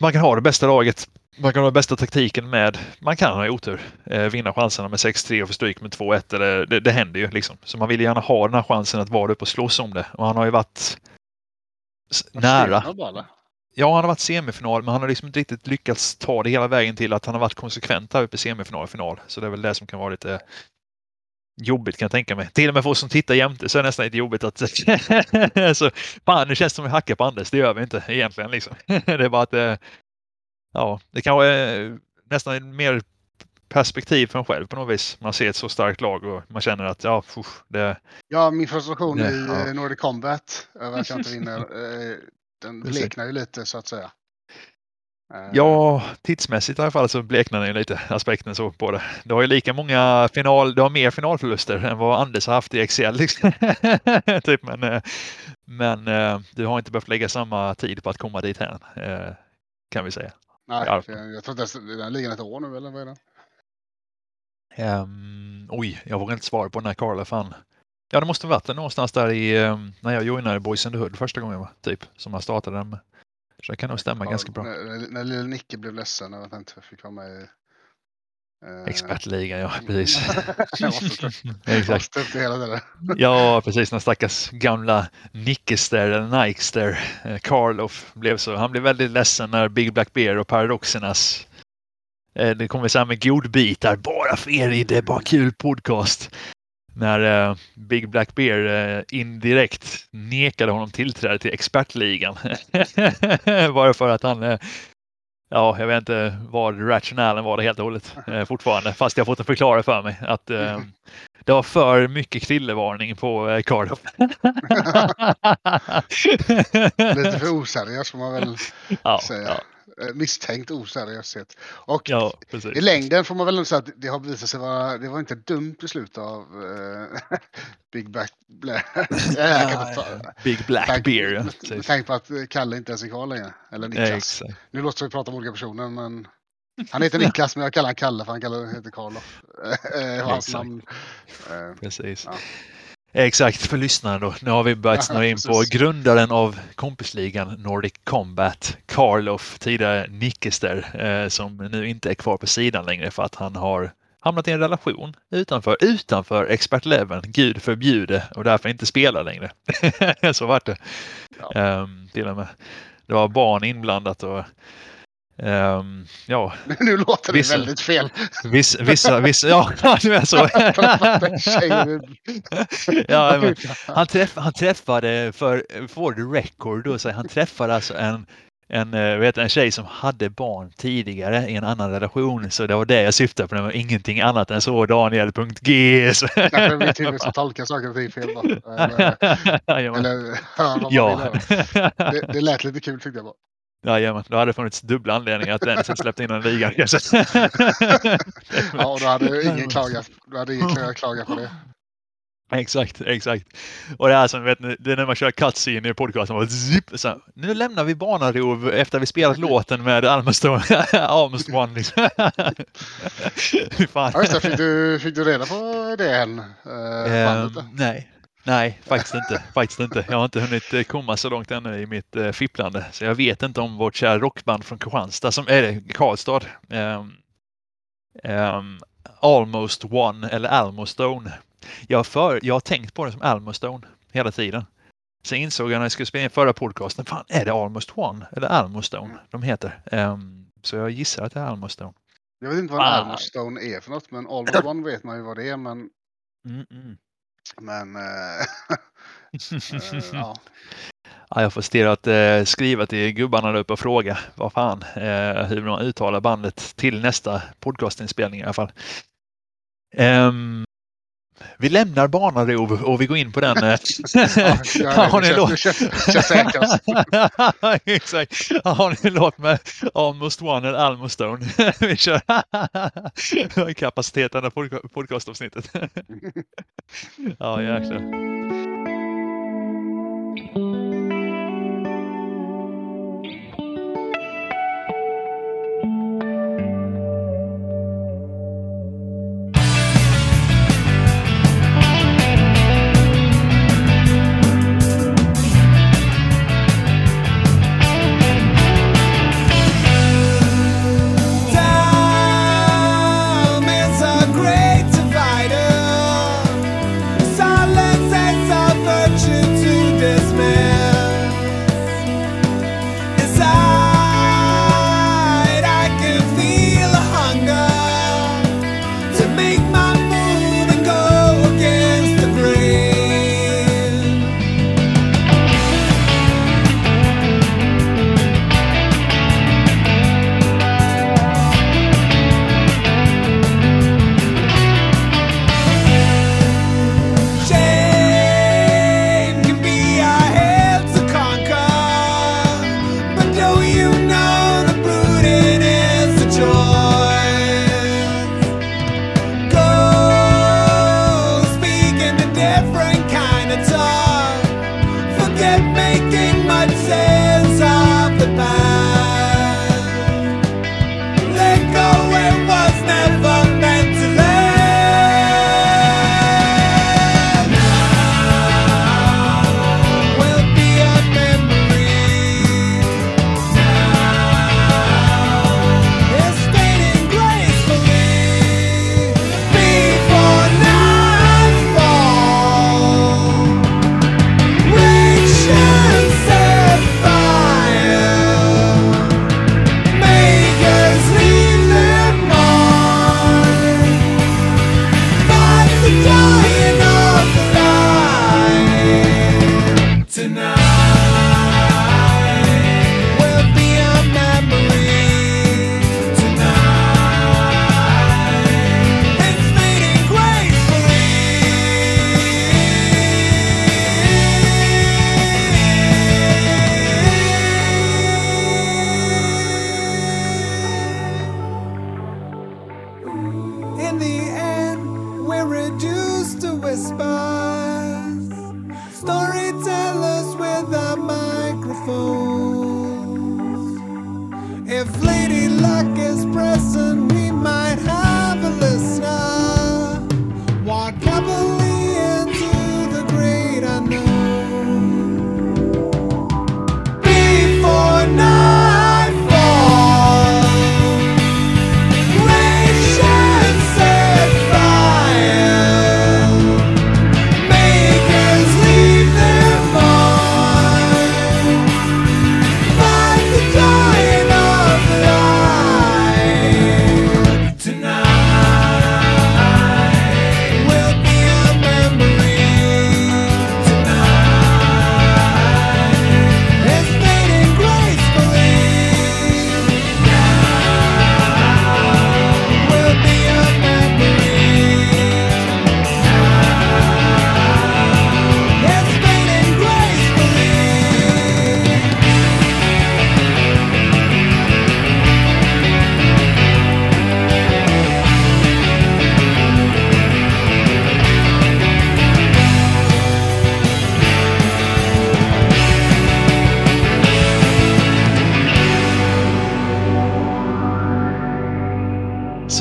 man kan ha det bästa laget, man kan ha den bästa taktiken med, man kan ha otur, eh, vinna chanserna med 6-3 och få stryk med 2-1 eller det, det händer ju liksom. Så man vill gärna ha den här chansen att vara uppe och slåss om det och han har ju varit nära. Bara? Ja, han har varit semifinal, men han har liksom inte riktigt lyckats ta det hela vägen till att han har varit konsekvent där uppe i semifinal och final. Så det är väl det som kan vara lite jobbigt kan jag tänka mig. Till och med för oss som tittar jämte så är det nästan lite jobbigt att... <laughs> så, fan, nu känns det som att vi hackar på Anders. Det gör vi inte egentligen. Liksom. <laughs> det är bara att det... Ja, det kanske är nästan mer perspektiv för en själv på något vis. Man ser ett så starkt lag och man känner att ja, usch, det... Ja, min frustration i ja. ja. Nordic Combat över att jag inte vinner, <laughs> eh, den bleknar ju lite så att säga. Eh, Ja, tidsmässigt i alla fall så bleknar den ju lite aspekten så på det. Du har ju lika många final, du har mer finalförluster än vad Anders har haft i Excel. Liksom. <laughs> typ, men eh, men eh, du har inte behövt lägga samma tid på att komma dit eh, Kan vi säga. Nej, jag, jag tror inte ens den ligan ett år nu eller vad är det? Um, oj, jag vågar inte svara på den här Carla fan. Ja, det måste ha varit någonstans där i um, när jag joinade Boys in the Hood första gången, typ, som jag startade den med. Så det kan nog stämma ganska bra. När, när, när lille Nicke blev ledsen över att han inte fick vara med i... eh, Expertligan, ja <laughs> precis. Exakt. <laughs> Ja, precis. Den stackars gamla Nickester eller Nikester, eh, Karloff, blev så. Han blev väldigt ledsen när Big Black Bear och Paradoxernas eh, det kommer så här med godbitar bara för er i Det är bara kul podcast. När eh, Big Black Bear eh, indirekt nekade honom tillträde till expertligan. <laughs> bara för att han eh, Ja, jag vet inte vad rationalen var det helt och hållet eh, fortfarande. Fast jag fått det förklarat för mig att eh, det var för mycket krillevarning på eh, Cardiff. <laughs> Lite för oseriös får man väl ja, säga. ja, Misstänkt oseriöshet. Och ja, i längden får man väl säga att det har visat sig vara, det var inte ett dumt beslut av eh, Big Back Black. ta, Big Black <laughs> Tack. Bear. Ja, med tanke på att eh, Kalle inte ens är kvar längre. Eller Niklas. Exakt. Nu låter vi prata om olika personer men han heter Niklas men jag kallar honom Kalle för han kallar, heter Karloff. <laughs> Eh, hans namn. Eh, Precis. Ja. Exakt, för lyssnarna då. Nu har vi börjat <laughs> Ja, snöa in på grundaren av kompisligan Nordic Combat, Karloff, tidigare Nickester, eh, som nu inte är kvar på sidan längre för att han har hamnat i en relation utanför, utanför Expert Eleven, gud förbjude, och därför inte spelar längre. <laughs> Så vart det. Ja. Ehm, till och med. Det var barn inblandat och ehm, ja, <laughs> nu låter det Vissa- väldigt fel. vissa, vissa, vissa <laughs> ja, du är så. <laughs> ja, men, han, träff, han träffade, för for the record, då, så han träffade alltså en, en, eh, vet, en tjej som hade barn tidigare i en annan relation. Så det var det jag syftade på. Det var ingenting annat än så. Daniel.g. Är mitt huvud som tolkar saker och ting fel. Eller, eller Ja. Det, det lät lite kul tyckte jag bara. Jajamän, då hade det funnits dubbla anledningar att Dennis inte släppte in en liga. <laughs> Ja, och då hade ingen klagat, då hade ingen klagat, på det. Exakt, exakt. Och det är som vet, ni, det är när man kör cutscene i podcasten. Bara zip, så nu lämnar vi Barnarov efter vi spelat låten med Almestone. <laughs> Almestone liksom. Fan. <laughs> Ja, just det, fick, du, fick du reda på det än? Eh, Ehm, nej, nej, faktiskt inte. Faktiskt inte. Jag har inte hunnit eh, komma så långt ännu i mitt uh, fipplande. Så jag vet inte om vårt kära rockband från Kristianstad, som är det, Karlstad. ehm, ehm, Almost One eller Almostone. Jag, för, jag har tänkt på det som Almostone hela tiden. Sen insåg jag när jag skulle spela in förra podcasten, fan är det Almost One eller Almostone Mm. de heter? Ehm, så jag gissar att det är Almostone. Jag vet inte vad en Ah. Almost Stone är för något, men Almost One vet man ju vad det är. Men, Mm, mm. Men eh, <laughs> eh, ja. Ja, jag får stirra att eh, skriva till gubbarna där uppe och fråga vad fan, eh, hur de uttalar bandet till nästa podcastinspelning i alla fall. Ehm, vi lämnar Barnarov och vi går in på den. <laughs> eh, <laughs> Ja. Har ni Det låt? <laughs> Exakt. Har ni en låt med Almost One eller Almostone? vi kör kapaciteten av podca- podcastavsnittet. ja, jäklar.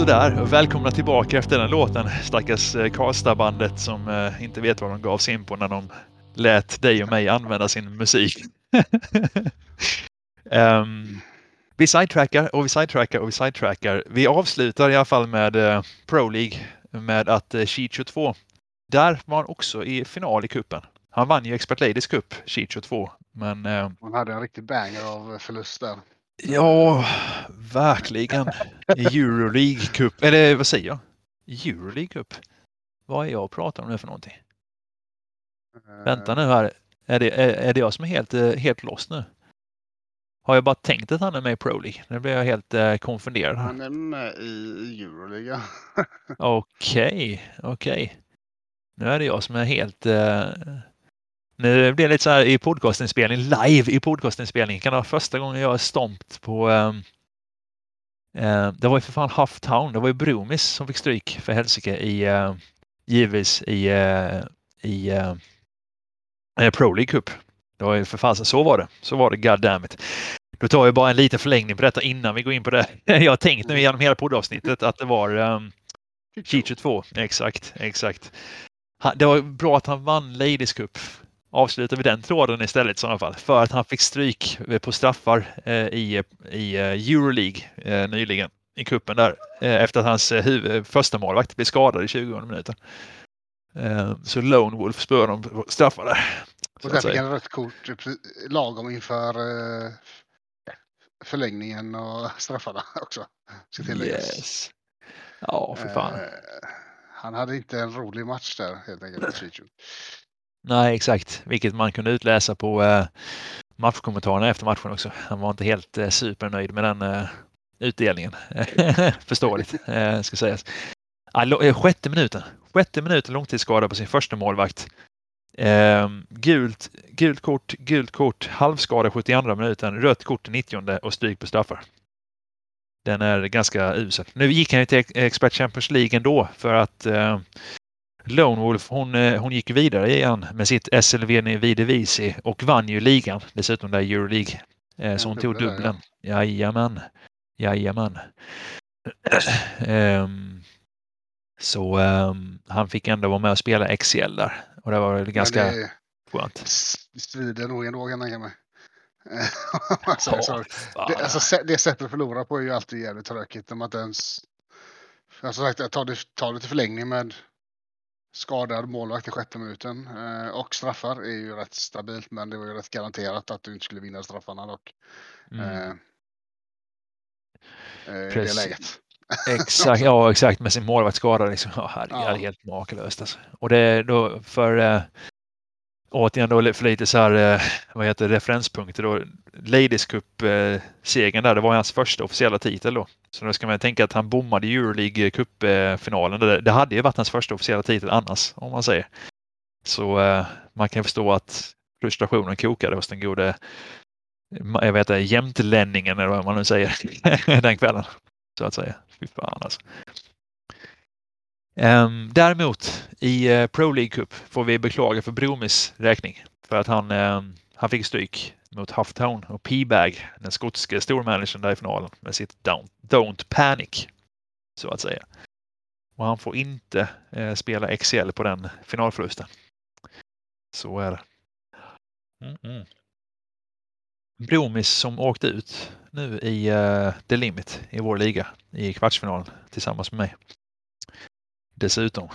Sådär, och välkomna tillbaka efter den låten. Stackars eh, Karlstadbandet som eh, inte vet vad de gav sig in på när de lät dig och mig använda sin musik. um, <laughs> vi sidetrackar och vi sidetrackar och vi sidetrackar. Vi avslutar i alla fall med uh, Pro League med att uh, Sheet 22, där var han också i final i kuppen. Han vann ju Expert Ladies Cup, Sheet 22. Men uh, han hade en riktig banger av förlust där ja, verkligen. Euroleague Cup, eller vad säger jag? Euroleague Cup? Vad är jag och pratar om nu för någonting? Vänta nu här. Är det, är, är det jag som är helt, eh, helt lost nu? Har jag bara tänkt att han är med i Pro League? Nu blir jag helt eh, konfunderad. Han är med i Euroliga. <laughs> Okej, okej. Nu är det jag som är helt... Eh... Nu blir det lite så här i podcastinspelning, live i podcastinspelning. Kan det vara första gången jag är stompt på... Um, uh, det var ju för fan Huff Town. Det var ju Bromis som fick stryk för helsike i... Uh, givetvis i... Uh, i uh, Pro League Cup. Det var ju för fasen, så var det. Så var det, god damn it. Då tar jag bara en liten förlängning på detta innan vi går in på det. <laughs> Jag har tänkt nu genom hela poddavsnittet att det var um, Chicho 2. Exakt, exakt. Det var bra att han vann Ladies Cup. Avslutar vi den tråden istället i sådana fall. För att han fick stryk på straffar eh, i, i eh, Euroleague eh, nyligen i kuppen där. Efter att hans huvud, första målvakt blev skadad i 20 minuten. Eh, så Lone Wolf spöade dem på straffar där. Och att fick han rött kort lagom inför förlängningen och <laughs> straffarna också. Ska tilläggas. Yes. Ja, för fan. Han hade inte en rolig match där helt enkelt. Nej, exakt. Vilket man kunde utläsa på eh, matchkommentarerna efter matchen också. Han var inte helt eh, supernöjd med den eh, utdelningen. <laughs> Förståeligt, eh, ska sägas. Ah, sjätte minuten. Sjätte minuten långtidsskada på sin första målvakt. Eh, gult, gult kort, gult kort, halvskada 72 minuten, rött kort i 90 och stryk på straffar. Den är ganska usel. Nu gick han ju till Expert Champions League ändå för att eh, Lone Wolf, hon, eh, hon gick vidare igen med sitt SLV Videvisi och vann ju ligan. Dessutom där Euroleague. Eh, så hon tog dubbeln. Jajamän. Jajamän. <clears throat> Ehm, så ehm, han fick ändå vara med och spela XL där. Och det var väl ganska det, skönt. det strider nog ändå kan jag mig. Om man säger så. Ja, fan. Det, alltså, det sättet att förlora på är ju alltid jävligt tråkigt. Man inte ens... Alltså, sagt, att ta det, ta det till förlängning med skadad målvakt i sjätte minuten eh, och straffar är ju rätt stabilt. Men det var ju rätt garanterat att du inte skulle vinna straffarna dock. Mm. Eh, eh, I det läget. Exakt, ja exakt med sin målvakt skadad. Liksom. Herregud, Ja. helt makalöst alltså. Och det då för eh, återigen då för lite så här, eh, vad heter det, referenspunkter då. Ladies Cup-segern där, det var hans första officiella titel då. Så då ska man tänka att han bommade Euroleague Cup-finalen. Det, hade ju varit hans första officiella titel annars, om man säger. Så eh, man kan förstå att frustrationen kokade hos den gode, jag vet inte, jämtlänningen eller vad man nu säger, <laughs> den kvällen. Så att säga. Fy fan alltså. Ehm, däremot i uh, Pro League Cup får vi beklaga för Bromis räkning. För att han, ehm, han fick stryk mot Hufftown och P-Bag, den skotske stormanagern där i finalen med sitt Don't, Don't Panic. Så att säga. Och han får inte eh, spela XL på den finalförlusten. Så är det. Mm -mm. Bromis som åkte ut nu i uh, The Limit i vår liga i kvartsfinalen tillsammans med mig. Dessutom.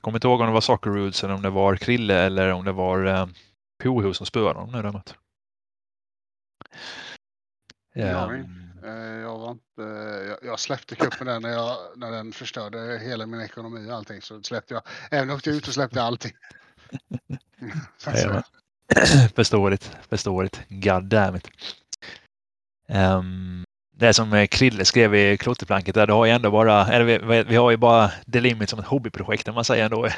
Kommer inte ihåg om det var Soccer Roots eller om det var Krille eller om det var uh, Poho som spöade dem nu däremot. Aning. Ehm, Eh, Jag, var inte, jag, jag släppte cupen där när, jag, när den förstörde hela min ekonomi och allting. Så släppte jag. Även åkte jag ut och släppte allting. <laughs> <clears throat> Förståeligt, förståeligt. God damn it. Ehm, det som eh, Krille skrev i klotterplanket där, det har ju ändå bara, eller vi, vi- har ju bara The Limit som ett hobbyprojekt om man säger ändå. <laughs>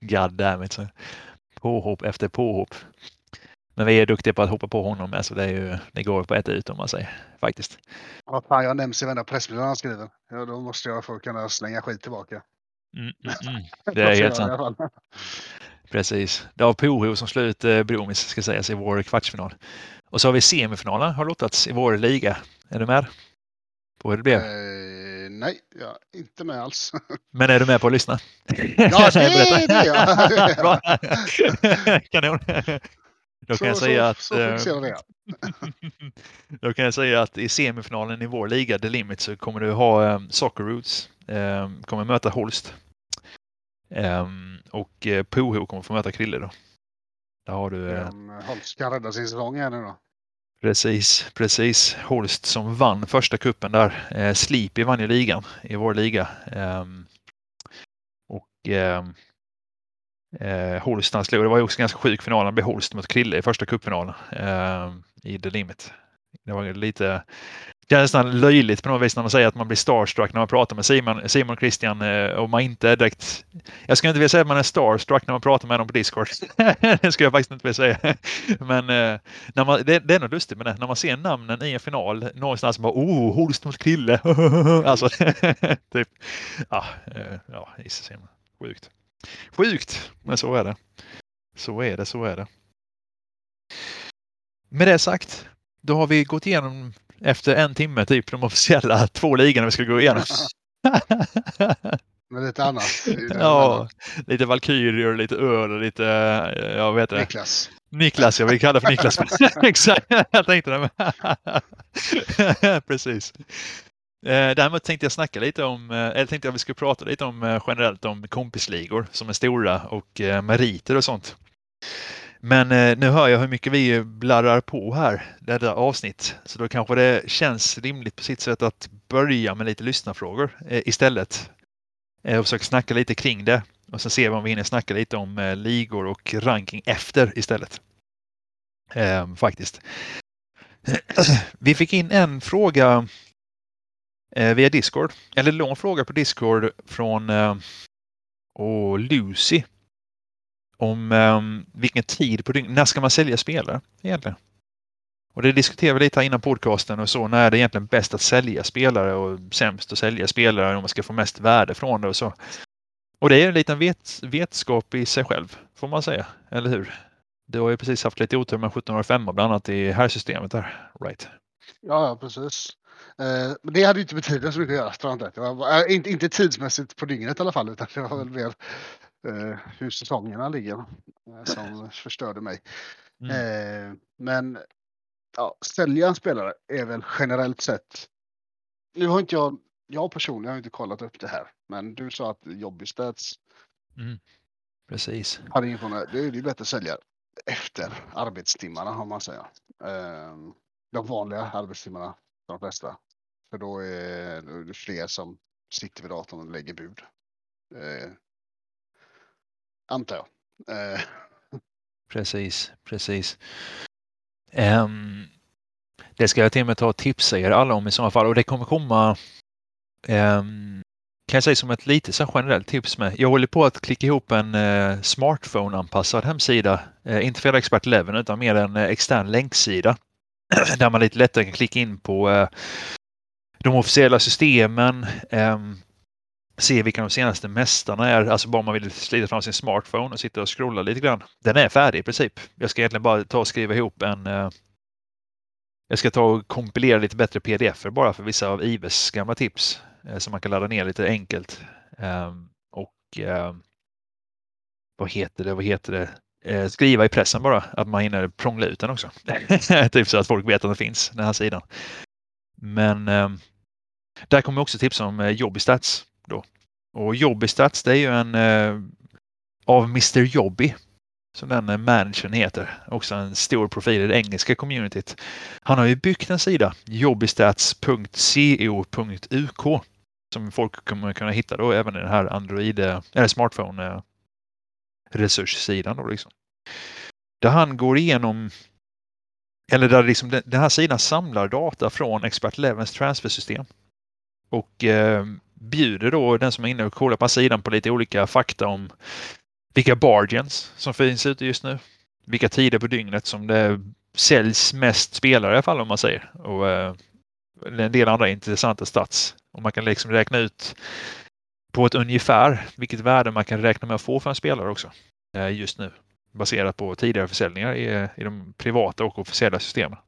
<laughs> God damn it. Så. Påhopp efter påhopp. Men vi är duktiga på att hoppa på honom med så det, är ju, det går på ett ut om man säger faktiskt. Vad fan, jag nämns i varenda pressmeddelande han skriver. Ja, då måste jag få kunna slänga skit tillbaka. Mm, mm, mm. <laughs> Det är helt sant. Precis. Det var Poho som slog ut eh, Bromis ska sägas i vår kvartsfinal. Och så har vi semifinalen har lottats i vår liga. Är du med? På hur det blev? Eh, nej, jag är inte med alls. <laughs> Men är du med på att lyssna? Ja, <laughs> det är jag. <laughs> Bra. Kanon. Då kan jag så, säga så, att så eh, det. Då kan jag säga att i semifinalen i vår liga, The Limit, så kommer du ha um, Soccer Roots. Um, kommer möta Holst. Ehm, och eh, Poho kommer få möta Krille då. Där har du eh, Holst kan rädda sin säsong här nu då. precis, precis. Holst som vann första kuppen där. Eh, Sleepy vann ju ligan i vår liga. Ehm, och ehm, eh, Holst han slog, det var ju också ganska sjuk final. Han blev Holst mot Krille i första cupfinalen ehm, i The Limit. Det var lite det är nästan löjligt på något vis när man säger att man blir starstruck när man pratar med Simon, Simon och Christian eh, och man inte är direkt... Jag skulle inte vilja säga att man är starstruck när man pratar med dem på Discord. <laughs> det skulle jag faktiskt inte vilja säga. Men eh, när man, det, det är något lustigt med det. När man ser namnen i en final någonstans bara oh, Holst mot Krille. <laughs> alltså, <laughs> typ. Ja, eh, ja, gissa Simon. Sjukt. Sjukt, men så är det. Så är det, så är det. Med det sagt, då har vi gått igenom efter en timme typ de officiella <laughs> två ligorna vi ska gå igenom. <laughs> Med lite annat. ja, lite Valkyrier, lite öl och lite, jag vet inte. Niklas. Niklas, jag vill kalla för Niklas. <laughs> Exakt, jag tänkte det. Precis. Eh, Däremot tänkte jag snacka lite om, eh, eller tänkte jag vi skulle prata lite om eh, generellt om kompisligor som är stora och meriter och sånt. Men eh, nu hör jag hur mycket vi blarrar på här, detta avsnitt. Så då kanske det känns rimligt på sitt sätt att börja med lite lyssnarfrågor eh, istället. Eh, och försöka snacka lite kring det. Och så ser vi om vi hinner snacka lite om eh, ligor och ranking efter istället. Eh, faktiskt. <clears throat> Vi fick in en fråga eh, via Discord. Eller lång fråga på Discord från eh, och Lucy om um, vilken tid på dygnet, när ska man sälja spelare egentligen? Och det diskuterade vi lite här innan podcasten och så, när är det egentligen bäst att sälja spelare och sämst att sälja spelare om man ska få mest värde från det och så. Och det är en liten vet, vetskap i sig själv, får man säga, eller hur? Du har ju precis haft lite otur med 1705 bland annat i här systemet där, right? Ja, precis. Eh, men det hade ju inte med tiden så mycket att göra, tror jag inte. Var, eh, inte. Inte tidsmässigt på dygnet i alla fall, utan det var väl mer eh, hur säsongerna ligger eh, som <laughs> förstörde mig. Mm. Eh, men ja, sälja en spelare är väl generellt sett. Nu har inte jag, jag personligen har inte kollat upp det här, men du sa att Jobbystats Precis. hade från det. Är ju bättre att sälja efter arbetstimmarna har man säga. Eh, de vanliga arbetstimmarna de flesta. För då är då är det fler som sitter vid datorn och lägger bud. Eh, antar jag. Eh, Precis, precis. Um, det ska jag till och med ta och tipsa er alla om i sådana fall och det kommer komma um, kan jag säga som ett lite så generellt tips med. Jag håller på att klicka ihop en eh, smartphone-anpassad hemsida. Eh, inte för Expert 11 utan mer en eh, extern länksida. <clears throat> där man lite lättare kan klicka in på eh, de officiella systemen. Ehm, se vilka de senaste mästarna är. Alltså bara man vill slita fram sin smartphone och sitta och scrolla lite grann. Den är färdig i princip. Jag ska egentligen bara ta och skriva ihop en eh, jag ska ta och kompilera lite bättre pdf bara för vissa av Ives gamla tips eh, som man kan ladda ner lite enkelt. Eh, och ehm, vad heter det, vad heter det? Eh, skriva i pressen bara att man hinner prångla ut den också. <laughs> typ så att folk vet att den finns, den här sidan. Men ehm, där kommer också tips om eh, Jobbystats stats och Jobbystats det är ju en eh, av Mr Jobby som den eh, managern heter. Också en stor profil i det engelska communityt. Han har ju byggt en sida, jobbystats.co.uk som folk kommer kunna hitta då även i den här Android eh, eller smartphone eh, resurssidan då liksom. Där han går igenom eller där liksom den, den här sidan samlar data från Expert Levens transfersystem och eh, bjuder då den som är inne och kollar på sidan på lite olika fakta om vilka bargains som finns ute just nu. Vilka tider på dygnet som det säljs mest spelare i alla fall om man säger. Och eh, en del andra intressanta stats. Och man kan liksom räkna ut på ett ungefär vilket värde man kan räkna med att få för en spelare också eh, just nu. Baserat på tidigare försäljningar i, i de privata och officiella systemen.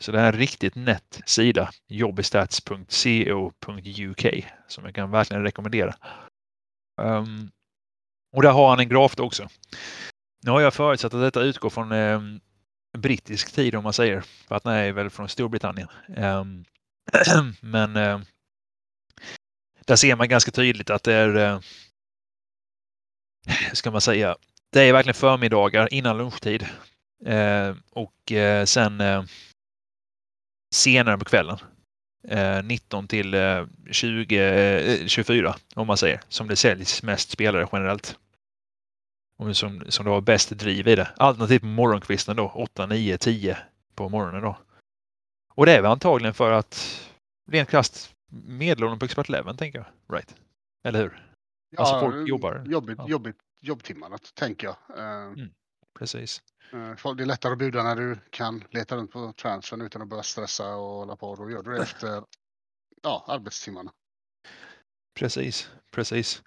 Så det är en riktigt nätt sida, jobbistats.co.uk, som jag kan verkligen rekommendera. Um, och där har han en graf också. Nu har jag förutsatt att detta utgår från um, brittisk tid om man säger. För att den är väl från Storbritannien. Um, <clears throat> men där ser man ganska tydligt att det är uh, ska man säga, det är verkligen förmiddagar innan lunchtid. Uh, och uh, sen eh, senare på kvällen. 19 till 20, 24 om man säger, som det säljs mest spelare generellt. Och som, som det har bäst driv i det. Alternativt på morgonkvisten då, 8, 9, 10 på morgonen då. Och det är väl antagligen för att rent krasst medelåldern på expert level tänker jag. Right? Eller hur? Ja, Alltså, folk jobbar. Jobbigt, Ja. jobbigt, jobbtimmarna tänker jag. Eh, Precis. eh, Det är lättare att buda när du kan leta runt på transfern utan att börja stressa och hålla på. Då gör du det efter ja, arbetstimmarna. Precis, precis.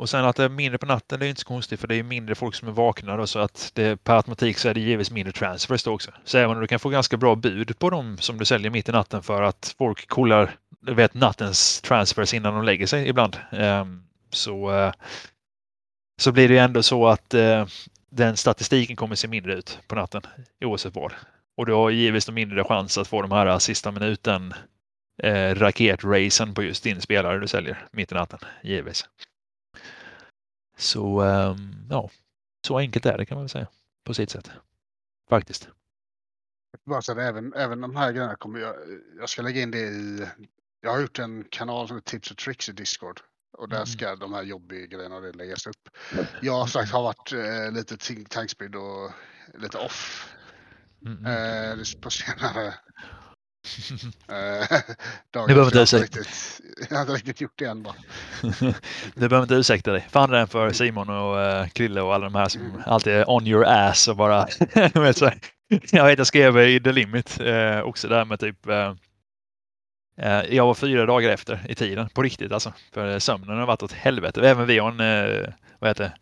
Och sen att det är mindre på natten, det är inte så konstigt för det är mindre folk som är vakna då, så att det, per automatik så är det givetvis mindre transfers då också. Så även om du kan få ganska bra bud på dem som du säljer mitt i natten för att folk kollar du vet, nattens transfers innan de lägger sig ibland. ehm, så, eh, så blir det ju ändå så att eh, den statistiken kommer se mindre ut på natten oavsett vad. Och du har givetvis en mindre chans att få de här sista minuten eh, raketracen på just din spelare du säljer mitt i natten, givetvis. Så eh, ja, så enkelt är det kan man väl säga på sitt sätt. Faktiskt. Bara så att även, även de här grejerna kommer jag, jag ska lägga in det i, jag har gjort en kanal som heter Tips och Tricks i Discord. Och där Mm. ska de här jobbiga grejerna det läggas upp. Jag har sagt har varit eh, lite tankspeed och lite off Mm, mm. eh, på senare <laughs> eh, <laughs> dagar. behöver så jag inte ursäkta. <laughs> jag har inte riktigt gjort det än bara. du behöver inte ursäkta dig. Fan den för Simon och uh, Krille och alla de här som alltid är on your ass och bara... jag vet, jag skrev i The Limit eh, också där med typ... eh, jag var fyra dagar efter i tiden, på riktigt alltså. För sömnen har varit åt helvete. Även vi har en, eh, vad heter det?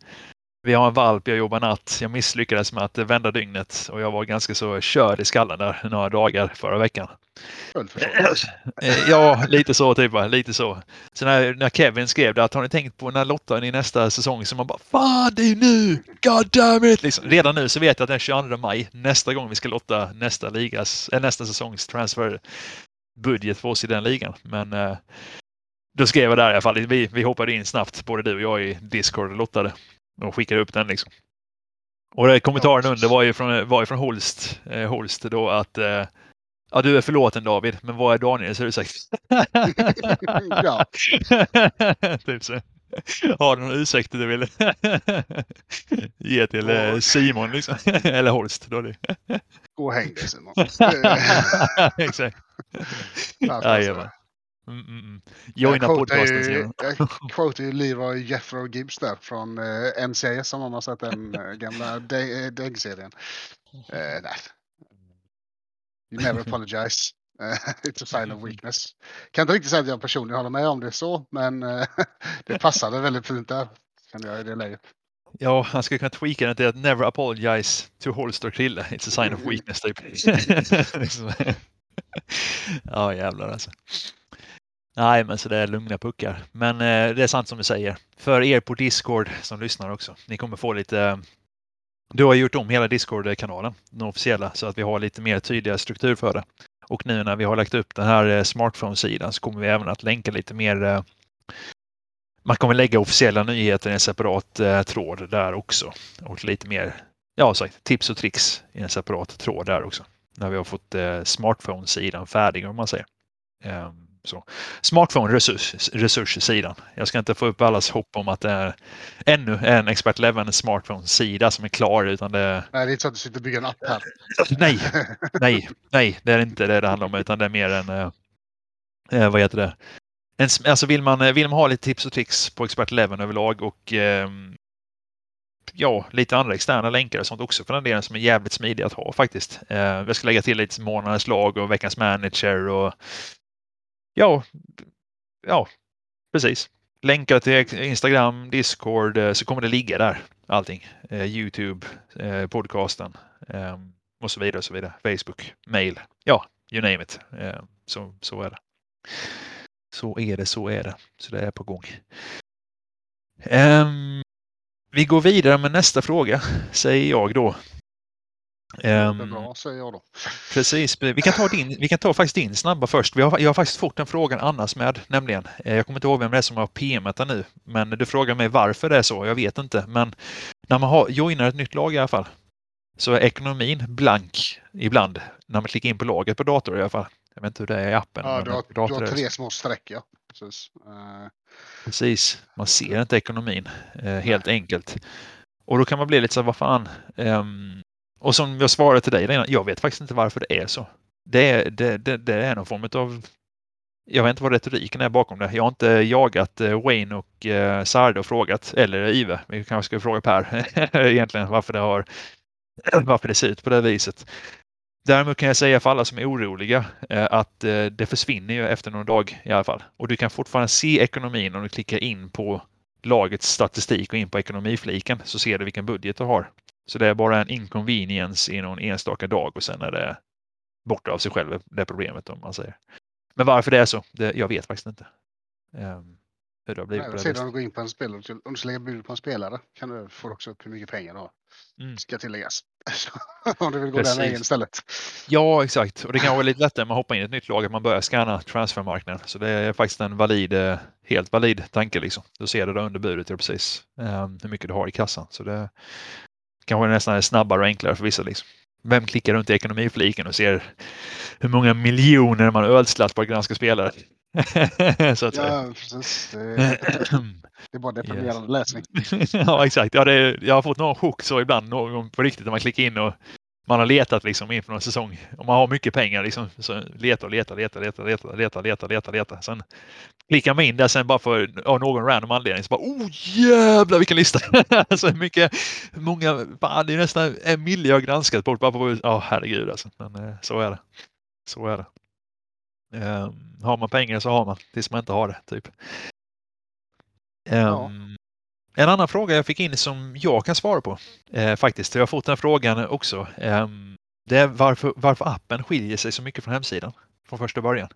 Vi har en valp, jag jobbar natt. Jag misslyckades med att vända dygnet och jag var ganska så körd i skallen där några dagar förra veckan. <clears throat> Eh, Ja, lite så typ. va, Lite så. Så när, när Kevin skrev det att har ni tänkt på när lottar i nästa säsong så man bara Fan det är nu! God damn it! Liksom, redan nu så vet jag att den 22 maj nästa gång vi ska lotta nästa ligas, äh, nästa säsongs transferbudget för oss i den ligan. Men eh, då skrev jag där i alla fall. Vi, vi hoppade in snabbt, både du och jag i Discord och lottade. Och skickade upp den liksom. Och det, kommentaren under var ju från, var ju från Holst, eh, Holst då att eh, Ja, du är förlåten David, men vad är Daniels <laughs> ursäkt? Ja. <laughs> typ så. Har du någon ursäkt du vill ge till Ja. Simon liksom? <laughs> Eller Holst då. det. Gå och häng dig Simon. Exakt. Jajamän. Mm, mm, mm. Jag quotar ju, jag <laughs> quotar ju Leroy Jeffro Gibbs där från eh, NCIS om man har sett den eh, gamla De- eh, Deg-serien. Eh, nej. You never <laughs> apologize. Eh, <laughs> It's a sign of weakness. Kan inte riktigt säga att jag personligen håller med om det så, men det passade väldigt fint där. Kände jag i det läget. Ja, han skulle kunna tweaka den till att never apologize to Holst or Krille. It's a sign of weakness typ. <laughs> Ja, jävlar alltså. Nej, men så det är lugna puckar. Men eh, det är sant som du säger. För er på Discord som lyssnar också. Ni kommer få lite... Eh, du har gjort om hela Discord-kanalen, den officiella, så att vi har lite mer tydliga struktur för det. Och nu när vi har lagt upp den här eh, smartphone-sidan så kommer vi även att länka lite mer eh, man kommer lägga officiella nyheter i en separat eh, tråd där också. Och lite mer, ja sagt, tips och tricks i en separat tråd där också. När vi har fått eh, smartphone-sidan färdig om man säger. Ehm, så. Smartphone-resurssidan. Jag ska inte få upp allas hopp om att det är ännu en Expert Eleven smartphone-sida som är klar utan det Nej, det är inte så att du sitter och bygger en app här. <laughs> Nej, nej, nej, det är inte det det handlar om utan det är mer en, eh, eh, vad heter det? En, alltså vill man, eh, vill man ha lite tips och tricks på Expert Eleven överlag och ehm, ja, lite andra externa länkar och sånt också för den delen som är jävligt smidiga att ha faktiskt. Eh, jag ska lägga till lite månadens lag och veckans manager och ja, ja, precis. Länkar till Instagram, Discord eh, så kommer det ligga där allting. Eh, Youtube, eh, podcasten eh, och så vidare och så vidare. Facebook, mail, ja, you name it. Eh, så, så är det. Så är det, så är det. Så det är på gång. Um, vi går vidare med nästa fråga, säger jag då. Det är Ehm, bra säger jag då. Precis. Vi kan ta, din, vi kan ta faktiskt din snabba först. Vi har, jag har faktiskt fått den frågan annars med, nämligen. Eh, Jag kommer inte ihåg vem det är som har PMat nu, men du frågar mig varför det är så. Jag vet inte, men när man har joinar ett nytt lag i alla fall så är ekonomin blank ibland när man klickar in på laget på dator i alla fall. Jag vet inte hur det är i appen. Ja, du har, du har tre små streck ja. Precis. Eh, Precis, man ser inte ekonomin eh, helt enkelt. Och då kan man bli lite så här, vad fan. Ehm, och som jag svarade till dig innan, jag vet faktiskt inte varför det är så. Det är, det, det, det är någon form av jag vet inte vad retoriken är bakom det. Jag har inte jagat eh, Wayne och eh, Sarde och frågat, eller Ive, vi kanske ska fråga Per <laughs> egentligen varför det har <clears throat> varför det ser ut på det viset. Däremot kan jag säga för alla som är oroliga eh, att eh, det försvinner ju efter någon dag i alla fall. Och du kan fortfarande se ekonomin om du klickar in på lagets statistik och in på ekonomifliken så ser du vilken budget du har. Så det är bara en inconvenience i någon enstaka dag och sen är det borta av sig själv det problemet om man säger. Men varför det är så, det, jag vet faktiskt inte. Um, hur det har blivit Nej, sedan om du går in på en spelare, om du lägga bud på en spelare kan du få också upp hur mycket pengar du har. Mm. Ska tilläggas. <laughs> om du vill gå Precis. den vägen istället. Ja, exakt. Och det kan vara lite lättare med att hoppa in i ett nytt lag, att man börjar scanna transfermarknaden. Så det är faktiskt en valid, eh, helt valid tanke. Liksom. Då ser du det under budet ja, precis um, hur mycket du har i kassan. Så det kanske nästan är snabbare och enklare för vissa. Liksom. Vem klickar runt i ekonomifliken och ser hur många miljoner man ödslat på att granska spelare? <laughs> Så att. Ja, precis. Det är, det är bara deprimerande läsning. <laughs> ja, exakt. Ja, det är, jag har fått någon chock så ibland, någon gång på riktigt, när man klickar in och man har letat liksom inför någon säsong. Om man har mycket pengar liksom, så leta och leta, leta, leta, leta, leta, leta, leta, leta. Sen klickar man in där sen bara för av någon random anledning så bara oh jävlar vilken lista! <laughs> så mycket, många, fan, det är nästan en mille jag granskat bort bara på, ja herregud alltså. Men eh, så är det. Så är det. Um, har man pengar så har man tills man inte har det typ. Ja. En annan fråga jag fick in som jag kan svara på eh, faktiskt, jag har fått den frågan också. Eh, det är varför, varför appen skiljer sig så mycket från hemsidan från första början.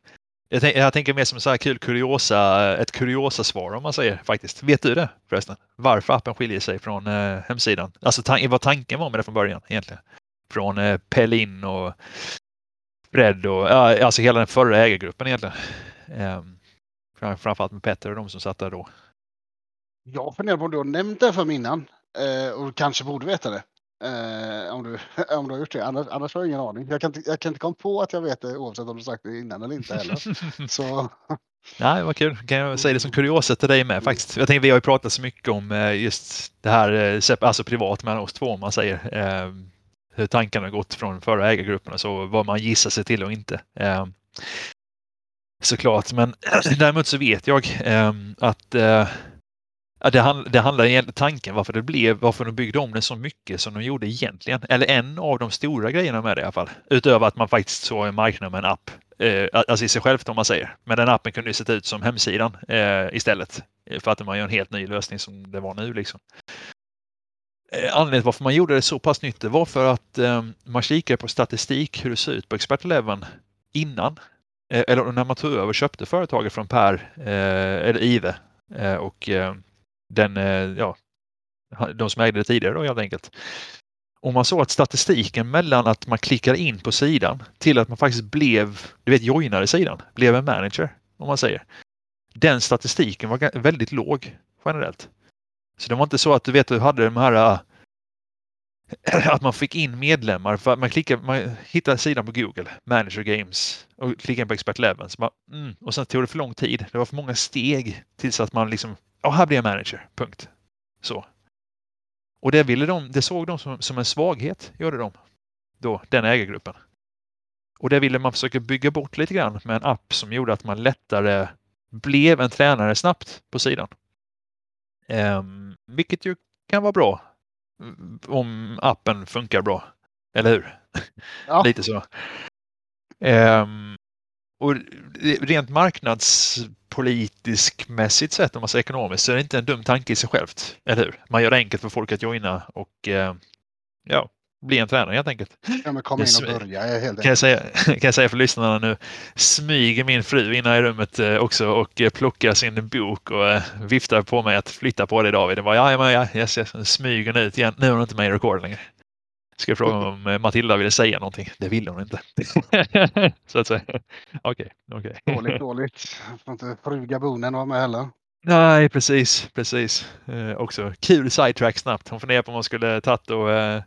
Jag, tänk, jag tänker mer som så här kul kuriosa, ett kuriosa-svar om man säger faktiskt. Vet du det förresten? Varför appen skiljer sig från eh, hemsidan? Alltså tan- vad tanken var med det från början egentligen. Från eh, Pellin och Fred och alltså hela den förra ägargruppen egentligen. Eh, framförallt med Petter och de som satt där då. Jag funderar på om du har nämnt det för mig innan. Eh, och kanske borde veta det. Eh, om, du, <laughs> om du har gjort det. Annars, annars har jag ingen aning. Jag kan, jag kan inte komma på att jag vet det oavsett om du sagt det innan eller inte heller. <laughs> Så Nej, vad kul. Kan jag säga det som kuriosa till dig med faktiskt. Jag tänker vi har ju pratat så mycket om eh, just det här, alltså privat mellan oss två om man säger. Hur tankarna har gått från förra ägargruppen och så, vad man gissar sig till och inte. Såklart, men <clears throat> däremot så vet jag att Ja, det, hand, det handlar egentligen tanken varför det blev, varför de byggde om det så mycket som de gjorde egentligen. Eller en av de stora grejerna med det i alla fall. Utöver att man faktiskt såg en marknad med en app. Eh, alltså i sig självt om man säger. Men den appen kunde ju sett ut som hemsidan eh, istället. För att man gör en helt ny lösning som det var nu liksom. Eh, anledningen till varför man gjorde det så pass nytt det var för att eh, man kikade på statistik hur det ser ut på Expert Eleven innan. Eh, eller när man tog över och köpte företaget från Per, eh, eller Ive. Eh, och eh, den, eh, ja, de som ägde det tidigare då helt enkelt. Och man såg att statistiken mellan att man klickar in på sidan till att man faktiskt blev, du vet, joinade sidan, blev en manager, om man säger. Den statistiken var väldigt låg generellt. Så det var inte så att du vet, du hade de här eh, <clears throat> att man fick in medlemmar. För man, klickar, man hittar sidan på Google, Manager Games, och klickar in på Expert Eleven. Så mm, och sen tog det för lång tid. Det var för många steg tills att man liksom ja, här blir jag manager. Punkt. Så. Och det, ville de, det såg de som, som en svaghet, gjorde de. Då, den ägargruppen. Och det ville man försöka bygga bort lite grann med en app som gjorde att man lättare blev en tränare snabbt på sidan. Ehm, vilket ju kan vara bra mm, om appen funkar bra. Eller hur? Ja. <laughs> Lite så. Ehm, och rent marknadspolitisk mässigt sett, om man säger ekonomiskt, så är det inte en dum tanke i sig självt. Eller hur? Man gör det enkelt för folk att joina och eh, ja, bli en tränare helt enkelt. ja, men komma in och börja helt Kan jag, säga, <laughs> kan jag säga för lyssnarna nu, smyger min fru in i rummet eh, också och eh, plockar sin bok och eh, viftar på mig att flytta på dig David. Det var ja, ja, ja, yes, yes. Smyger ut igen. Nu är hon inte med i record längre. Ska jag fråga om eh, Matilda ville säga någonting? Det ville hon inte. <laughs> så att säga. Okej, okej. Dåligt, dåligt. Får inte fruga bonen vara med heller. Nej, precis, precis. Eh, också kul sidetrack snabbt. Hon funderar på om hon skulle tagit och eh,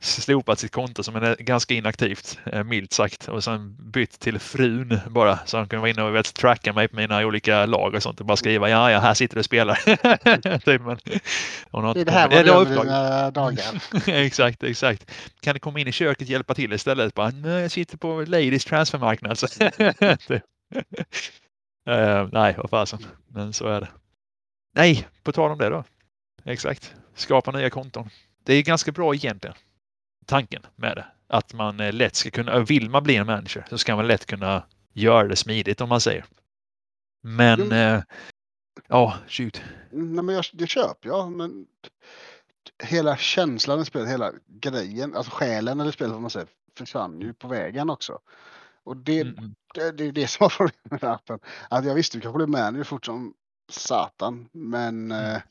slopat sitt konto som är ganska inaktivt, eh, milt sagt, och sen bytt till frun bara så han kunde vara inne och vet, tracka mig på mina olika lag och sånt och bara skriva ja, ja, här sitter du och spelar. <laughs> typ, men hon har Det här var det dina dagar. <laughs> exakt, exakt. Kan du komma in i köket och hjälpa till istället? Bara, Nej, jag sitter på Ladies transfermarknad. <laughs> Eh, nej, vad fasen. Men så är det. Nej, på tal om det då. Exakt. Skapa nya konton. Det är ganska bra egentligen. Tanken med det. Att man eh, lätt ska kunna, vill man bli en manager så ska man lätt kunna göra det smidigt om man säger. Men, Jo. eh, ja, shoot. Nej, men jag, det köper jag, men hela känslan i spelet, hela grejen, alltså själen i spelet, vad man säger, försvann ju på vägen också. Och det, Mm, mm. det, det är det som var problemet med appen. Att jag visste jag kunde bli manager fort som satan, men Mm. eh,